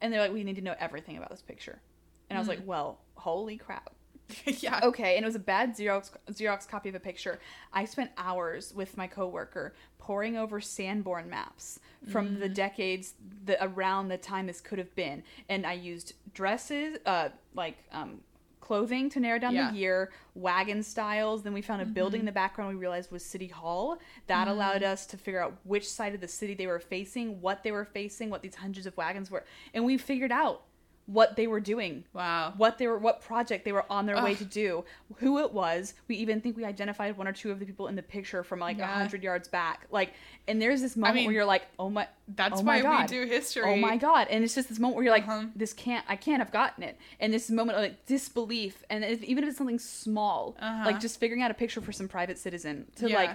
and they're like, "We need to know everything about this picture," and I was hmm. like, "Well, holy crap." [laughs] yeah. Okay, and it was a bad Xerox Xerox copy of a picture. I spent hours with my coworker poring over Sanborn maps from Mm. the decades the around the time this could have been, and I used dresses, uh, like um, clothing to narrow down Yeah. the year, wagon styles. Then we found a building in the background we realized was City Hall. That allowed us to figure out which side of the city they were facing, what they were facing, what these hundreds of wagons were, and we figured out what they were doing Wow. what they were what project they were on their way to do who it was we even think we identified one or two of the people in the picture from like a Yeah. 100 yards back like and there's this moment mean, where you're like oh my That's oh why God. we do history. oh my god and it's just this moment where you're like Uh-huh. this can't i can't have gotten it and this moment of like disbelief and if, even if it's something small Uh-huh. like just figuring out a picture for some private citizen to Yeah. like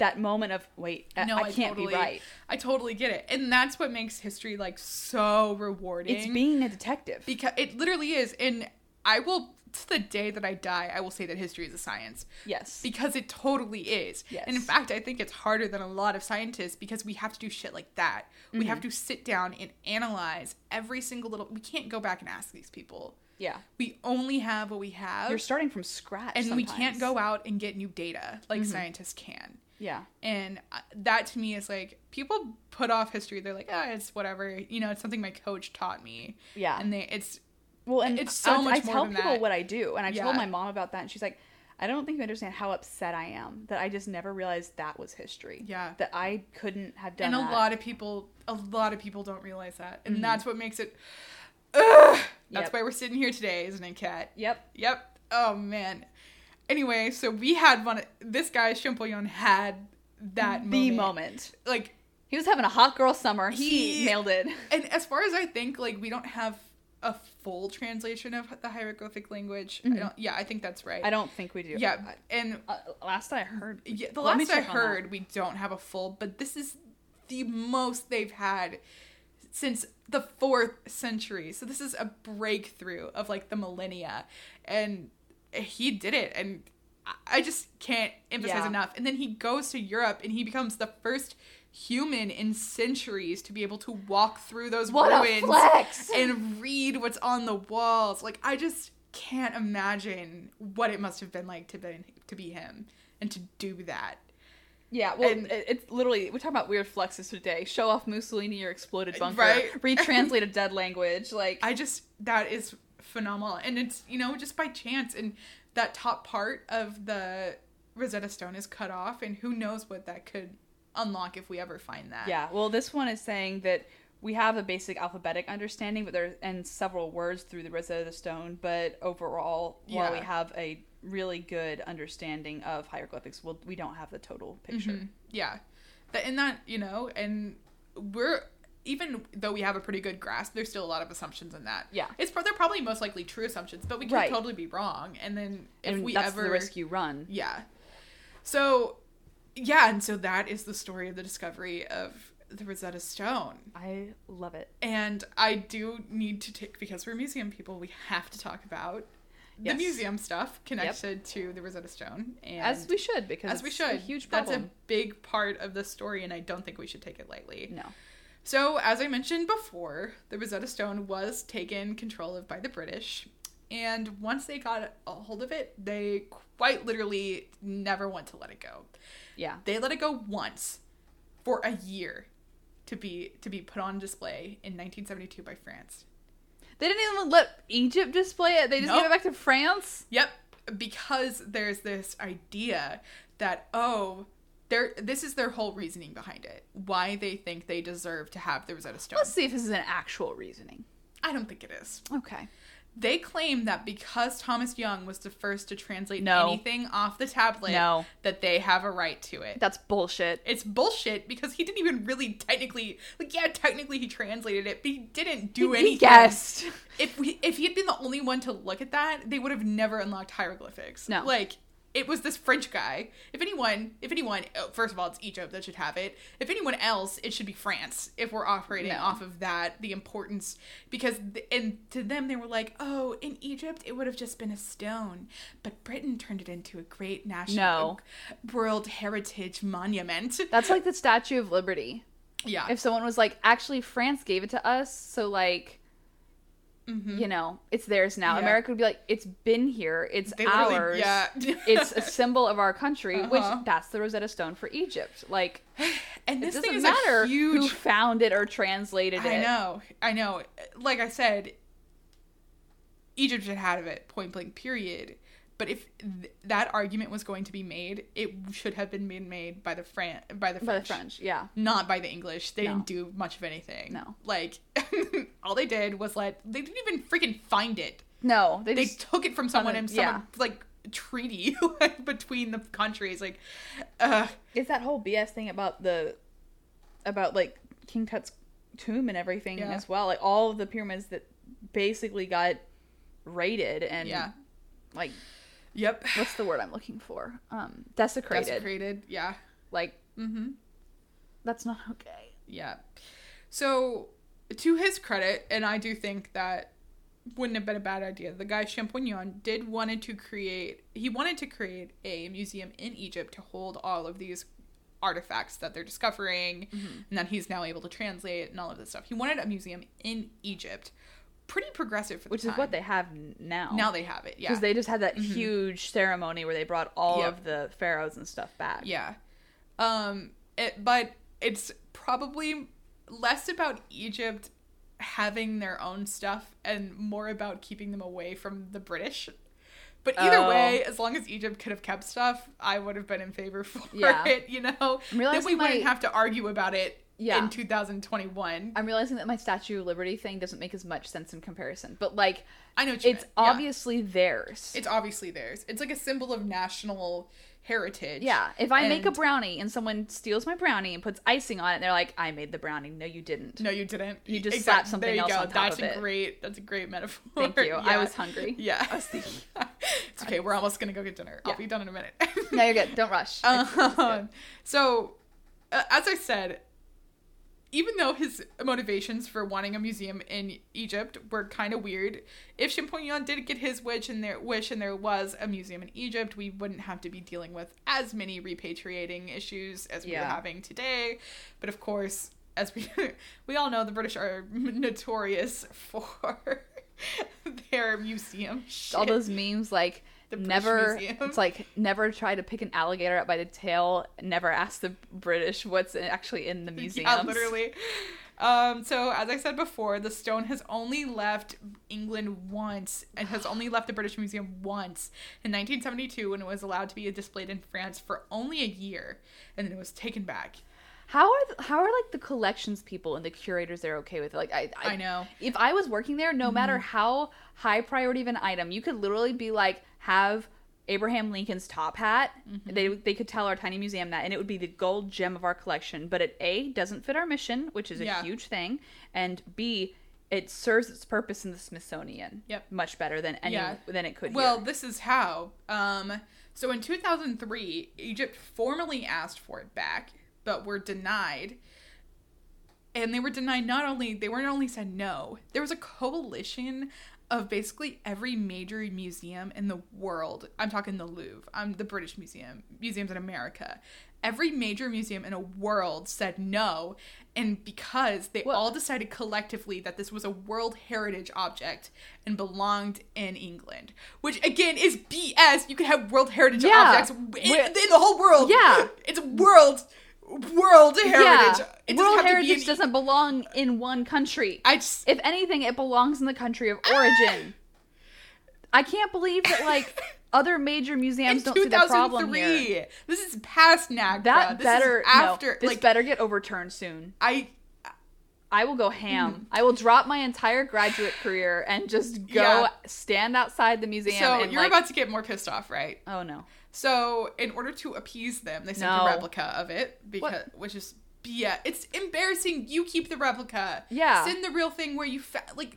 that moment of wait I, No, I can't totally, be right I totally get it, and that's what makes history like so rewarding. it's being a detective because it literally is, and I will to the day that I die, I will say that history is a science Yes. because it totally is. Yes. And in fact, I think it's harder than a lot of scientists because we have to do shit like that. We Mm-hmm. have to sit down and analyze every single little. We can't go back and ask these people. yeah. We only have what we have, You're starting from scratch. and we can't go out and get new data like scientists can. Yeah. And uh, that to me is like people put off history. They're like, oh, it's whatever. You know, it's something my coach taught me. Yeah. And they, it's Well, and It's so I, much I more tell than people that. what I do, and I Yeah. told my mom about that, and she's like, "I don't think you understand how upset I am that I just never realized that was history. Yeah. that I couldn't have done and a that." lot of people, a lot of people don't realize that, and that's what makes it. Ugh, that's Yep. why we're sitting here today, isn't it, Kat? Yep. Yep. Oh man. Anyway, so we had one. This guy Champollion had that The moment. moment Like, he was having a hot girl summer. He, He- nailed it. [laughs] and as far as I think, like we don't have a full translation of the hieroglyphic language. I don't. Yeah, I think that's right. Mm-hmm. I don't think we do. Yeah, and Uh, last I heard, Yeah, the last I check on that. heard, we don't have a full, but this is the most they've had since the fourth century. So this is a breakthrough of like the millennia, and he did it, and I- just can't emphasize Yeah. enough. And then he goes to Europe, and he becomes the first human in centuries to be able to walk through those What ruins and read what's on the walls. Like I just can't imagine what it must have been like to be to be him and to do that. Yeah, well, And- it- it's literally we're talking about weird flexes today. Show off Mussolini or exploded bunker. Right. Retranslate a dead language. Like [laughs] I just that is phenomenal, and it's you know just by chance, and that top part of the Rosetta Stone is cut off, and who knows what that could unlock if we ever find that. yeah, well, this one is saying that we have a basic alphabetic understanding, but there and several words through the Rosetta Stone. But overall, while we have a really good understanding of hieroglyphics, we'll, we don't have the total picture. Mhm. Yeah, that and that you know, and we're even though we have a pretty good grasp, there's still a lot of assumptions in that. Yeah. it's they're probably most likely true assumptions, but we could Right. totally be wrong. And then if And we that's ever the risk you run. Yeah. So, yeah, and so that is the story of the discovery of the Rosetta Stone. I love it. And I do need to take, because we're museum people, we have to talk about the museum stuff connected to the Rosetta Stone. And As we should, because as we should. a huge That's a big part of the story, and I don't think we should take it lightly. no. So, as I mentioned before, the Rosetta Stone was taken control of by the British. And once they got a hold of it, they quite literally never want to let it go. Yeah. They let it go once for a year to be to be put on display in 1972 by France. They didn't even let Egypt display it. They just Nope. gave it back to France. Yep, because there's this idea that oh, there this is their whole reasoning behind it. Why they think they deserve to have the Rosetta Stone. Let's see if this is an actual reasoning. I don't think it is. Okay. They claim that because Thomas Young was the first to translate No. anything off the tablet, No. that they have a right to it. That's bullshit. It's bullshit because he didn't even really technically like yeah, technically he translated it, but he didn't do He anything. guessed. If we if he had been the only one to look at that, they would have never unlocked hieroglyphics. No. Like it was this French guy. If anyone, if anyone, oh, first of all, it's Egypt that should have it. If anyone else, it should be France. If we're operating No. off of that, the importance, because th- and to them they were like, oh, in Egypt it would have just been a stone, but Britain turned it into a great national No. World Heritage Monument. That's like the Statue of Liberty. Yeah, If someone was like, actually, France gave it to us, so like, you know, it's theirs now. Mm-hmm. Yeah. America would be like, it's been here, it's They ours. yeah. it's a [laughs] symbol of our country, Uh-huh. which that's the Rosetta Stone for Egypt. Like, [sighs] and it this doesn't thing is matter a huge who found it or translated it. I know, I know. Like I said, Egypt should have it, point blank, period. But if th- that argument was going to be made, it should have been made, made by the Fran by the By French, the French, yeah. not by the English. They No. didn't do much of anything. No. like [laughs] all they did was let they didn't even freaking find it. No, they They just took it from someone a- and yeah. like treaty [laughs] between the countries. Like, uh, it's that whole BS thing about the about like King Tut's tomb and everything Yeah. as well. Like all of the pyramids that basically got raided and yeah, like yep, what's the word I'm looking for? Um desecrated. desecrated. Yeah. Like Mm-hmm. that's not okay. Yeah. So, to his credit, and I do think that wouldn't have been a bad idea. The guy Champollion did wanted to create he wanted to create a museum in Egypt to hold all of these artifacts that they're discovering Mm-hmm. and that he's now able to translate and all of this stuff. He wanted a museum in Egypt. Pretty progressive Which is what they have now. now they have it. Yeah. Because they just had that huge ceremony where they brought all Yep. of the pharaohs and stuff back. Yeah. Um it but it's probably less about Egypt having their own stuff and more about keeping them away from the British. But either Oh. way, as long as Egypt could have kept stuff, I would have been in favor [laughs] for Yeah. it, you know? Then we wouldn't have to argue about it Yeah. in 2021. I'm realizing that my Statue of Liberty thing doesn't make as much sense in comparison. But like I know it's meant. Yeah. obviously theirs. It's obviously theirs. It's like a symbol of national heritage. yeah. If I make a brownie and someone steals my brownie and puts icing on it, they're like, I made the brownie. No, you didn't. No, you didn't. You just slapped something there you else go. on top That's of a it. great. That's a great metaphor. Thank you. I was hungry. Yeah. I [laughs] it's okay. We're almost gonna go get dinner. I'll be done in a minute. No, you're good. Don't rush. It's [laughs] good. um, so, uh, as I said, even though his motivations for wanting a museum in Egypt were kind of weird, if Champollion did get his wish and there wish and there was a museum in Egypt, we wouldn't have to be dealing with as many repatriating issues as we are having today. But of course, as we [laughs] we all know, the British are [laughs] notorious [laughs] for their museum. Shit. all those memes like never Museum. it's like never try to pick an alligator up by the tail never ask the british what's actually in the museum [laughs] Yeah, literally. Um, so as I said before, the stone has only left England once and has only left the British Museum once in 1972 when it was allowed to be displayed in France for only a year, and then it was taken back. How are th- how are like the collections people and the curators there okay with it like i I know. if i was working there no matter Mm-hmm. how high priority of an item you could literally be like have Abraham Lincoln's top hat. Mm-hmm. They they could tell our tiny museum that, and it would be the gold gem of our collection. But it a doesn't fit our mission, which is a Yeah. huge thing, and b it serves its purpose in the Smithsonian. Yep. much better than any Yeah. than it could. Well, here. this is how. Um, so in 2003, Egypt formally asked for it back, but were denied. And they were denied not only they weren't only said no. There was a coalition of basically every major museum in the world. I'm talking the Louvre. I'm the British Museum, museums in America. Every major museum in a world said no, and because they Well- all decided collectively that this was a World Heritage object and belonged in England, which again is BS. You can have World Heritage Yeah. objects in, in the whole world. Yeah. [laughs] it's a world World Heritage. It World have to be Heritage in- doesn't belong in one country. I just if anything, it belongs in the country of origin. [laughs] I can't believe that like [laughs] other major museums in don't see the problem here. This is past NAGPRA. That this better is after no, this like better get overturned soon. I I will go ham. Mm. I will drop my entire graduate career and just go Yeah. stand outside the museum. so you're like, about to get more pissed off, right? oh no, So in order to appease them, they sent No. a replica of it because which is yeah, it's embarrassing. You keep the replica. Yeah. send the real thing where you fa- like.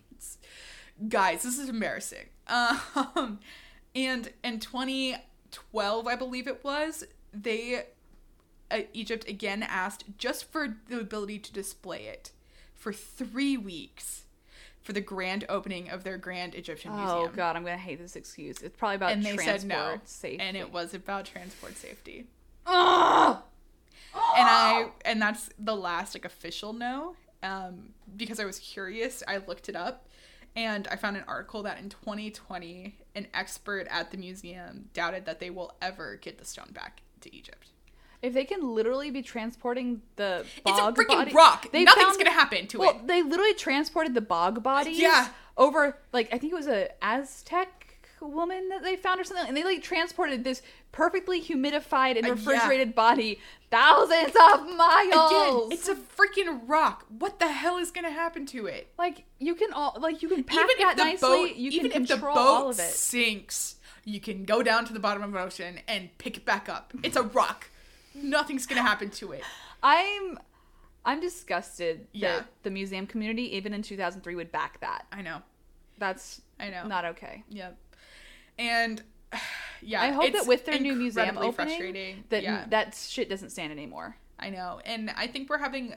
guys, this is embarrassing. [laughs] Um, and in 2012, I believe it was, they uh, Egypt again asked just for the ability to display it for three weeks for the grand opening of their Grand Egyptian oh Museum. Oh god, I'm gonna hate this excuse. It's probably about And they said no, safety. and it was about transport safety. Ugh! and I and that's the last like official no. Um, because I was curious, I looked it up, and I found an article that in 2020, an expert at the museum doubted that they will ever get the stone back to Egypt. If they can literally be transporting the It's a bog freaking body, rock. they Nothing's found- gonna happen to well, it. they literally transported the bog bodies. Yeah. Over like I think it was a Aztec woman that they found or something, and they like transported this perfectly humidified and Uh, yeah. refrigerated body thousands of miles. Again, it's a freaking rock. What the hell is gonna happen to it? like you can all like you can pack even that the nicely. boat, you even can if the control boat all of it. sinks, you can go down to the bottom of an ocean and pick it back up. It's a rock. Nothing's gonna happen to it. I'm I'm disgusted Yeah. that the museum community, even in 2003, would back that. I know. That's I know. not okay. Yep. And [sighs] yeah, I hope it's that with their new museum opening, frustrating. that yeah, that shit doesn't stand anymore. I know, and I think we're having.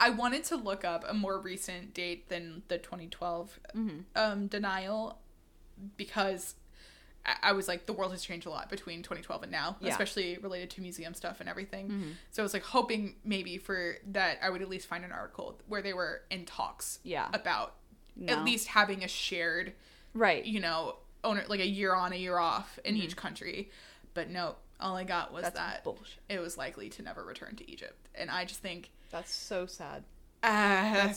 I wanted to look up a more recent date than the 2012 um, denial because I, was like, the world has changed a lot between 2012 and now, Yeah. especially related to museum stuff and everything. Mm-hmm. So I was like hoping maybe for that I would at least find an article where they were in talks Yeah. about No. at least having a shared, Right. you know, owner like a year on, a year off in each country. But no, all I got was Mm-hmm. That's that bullshit. it was likely to never return to Egypt. And I just think That's so sad. uh,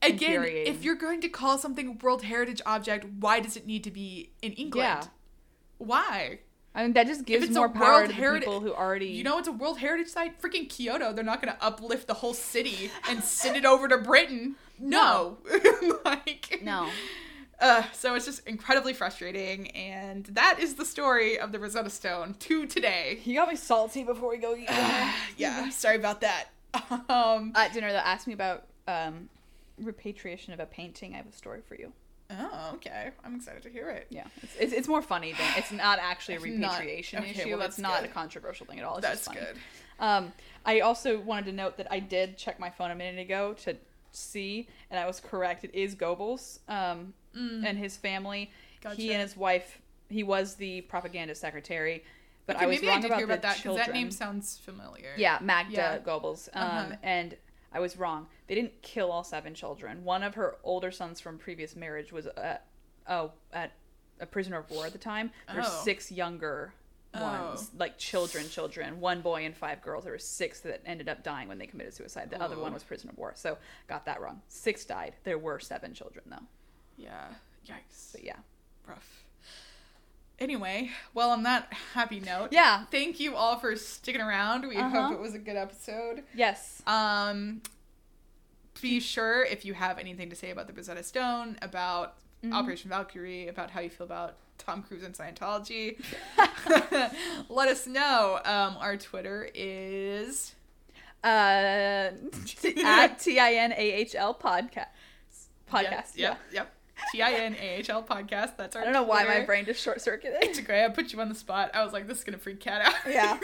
again, if you're going to call something a World Heritage object, why does it need to be in England? Yeah. Why? I mean, that just gives more power to Herita- people who already. You know, it's a World Heritage Site. Freaking Kyoto. They're not going to uplift the whole city and send it over to Britain. [laughs] No. [laughs] like, No. Uh, so it's just incredibly frustrating, and that is the story of the Rosetta Stone to today. You got me salty before we go eat. [sighs] Yeah, sorry about that. [laughs] Um, At dinner, that asked me about um, repatriation of a painting. I have a story for you. Oh, okay. I'm excited to hear it. Yeah, it's, it's, it's more funny than it's not actually a It's not- repatriation okay, issue. well, it's that's not good. a controversial thing at all. It's That's just funny. good. Um, I also wanted to note that I did check my phone a minute ago to see, and I was correct. It is Goebbels um, and his family. Mm. Gotcha. He and his wife. He was the propaganda secretary, but Okay, I was maybe wrong I did about hear the about that because that name sounds familiar. Yeah, Magda Yeah. Goebbels. Um, Uh-huh. And I was wrong. They didn't kill all seven children. One of her older sons from previous marriage was at, oh, at a prisoner of war at the time. There's Oh. six younger ones, Oh. like children, children. One boy and five girls. There were six that ended up dying when they committed suicide. The other Oh. one was prisoner of war. So got that wrong. Six died. There were seven children though. Yeah. Yikes. But yeah. Rough. Anyway, well, on that happy note, Yeah. thank you all for sticking around. We Uh-huh. hope it was a good episode. Yes. Um, be sure if you have anything to say about the Rosetta Stone, about Mm-hmm. Operation Valkyrie, about how you feel about Tom Cruise and Scientology, [laughs] [laughs] let us know. Um, our Twitter is Uh, t- [laughs] at T I N A H L podcast. Podcast. Yep, yeah. yep, yep. T I N A H L podcast. That's our. I don't know why my brain just short circuited. It's great. I put you on the spot. I was like, this is gonna freak Kat out. Yeah.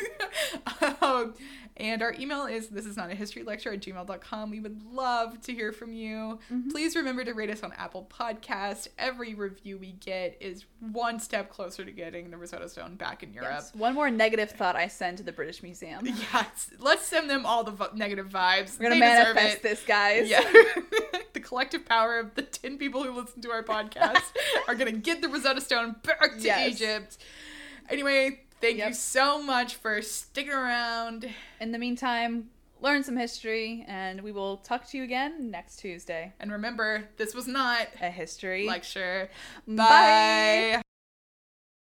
[laughs] um, and our email is this is not a history lecture at gmail.com. We would love to hear from you. Mm-hmm. Please remember to rate us on Apple Podcast. Every review we get is one step closer to getting the Rosetta Stone back in Europe. Yes. One more negative thought I send to the British Museum. [laughs] Yes. Let's send them all the vo- negative vibes. We're gonna They manifest this, guys. Yeah. [laughs] the collective power of the 10 people who listen to our podcast [laughs] are going to get the Rosetta Stone back to Yes. Egypt. Anyway, thank you so much for sticking around. In the meantime, learn some history, and we will talk to you again next Tuesday. And remember, this was not A history lecture. Bye. Bye.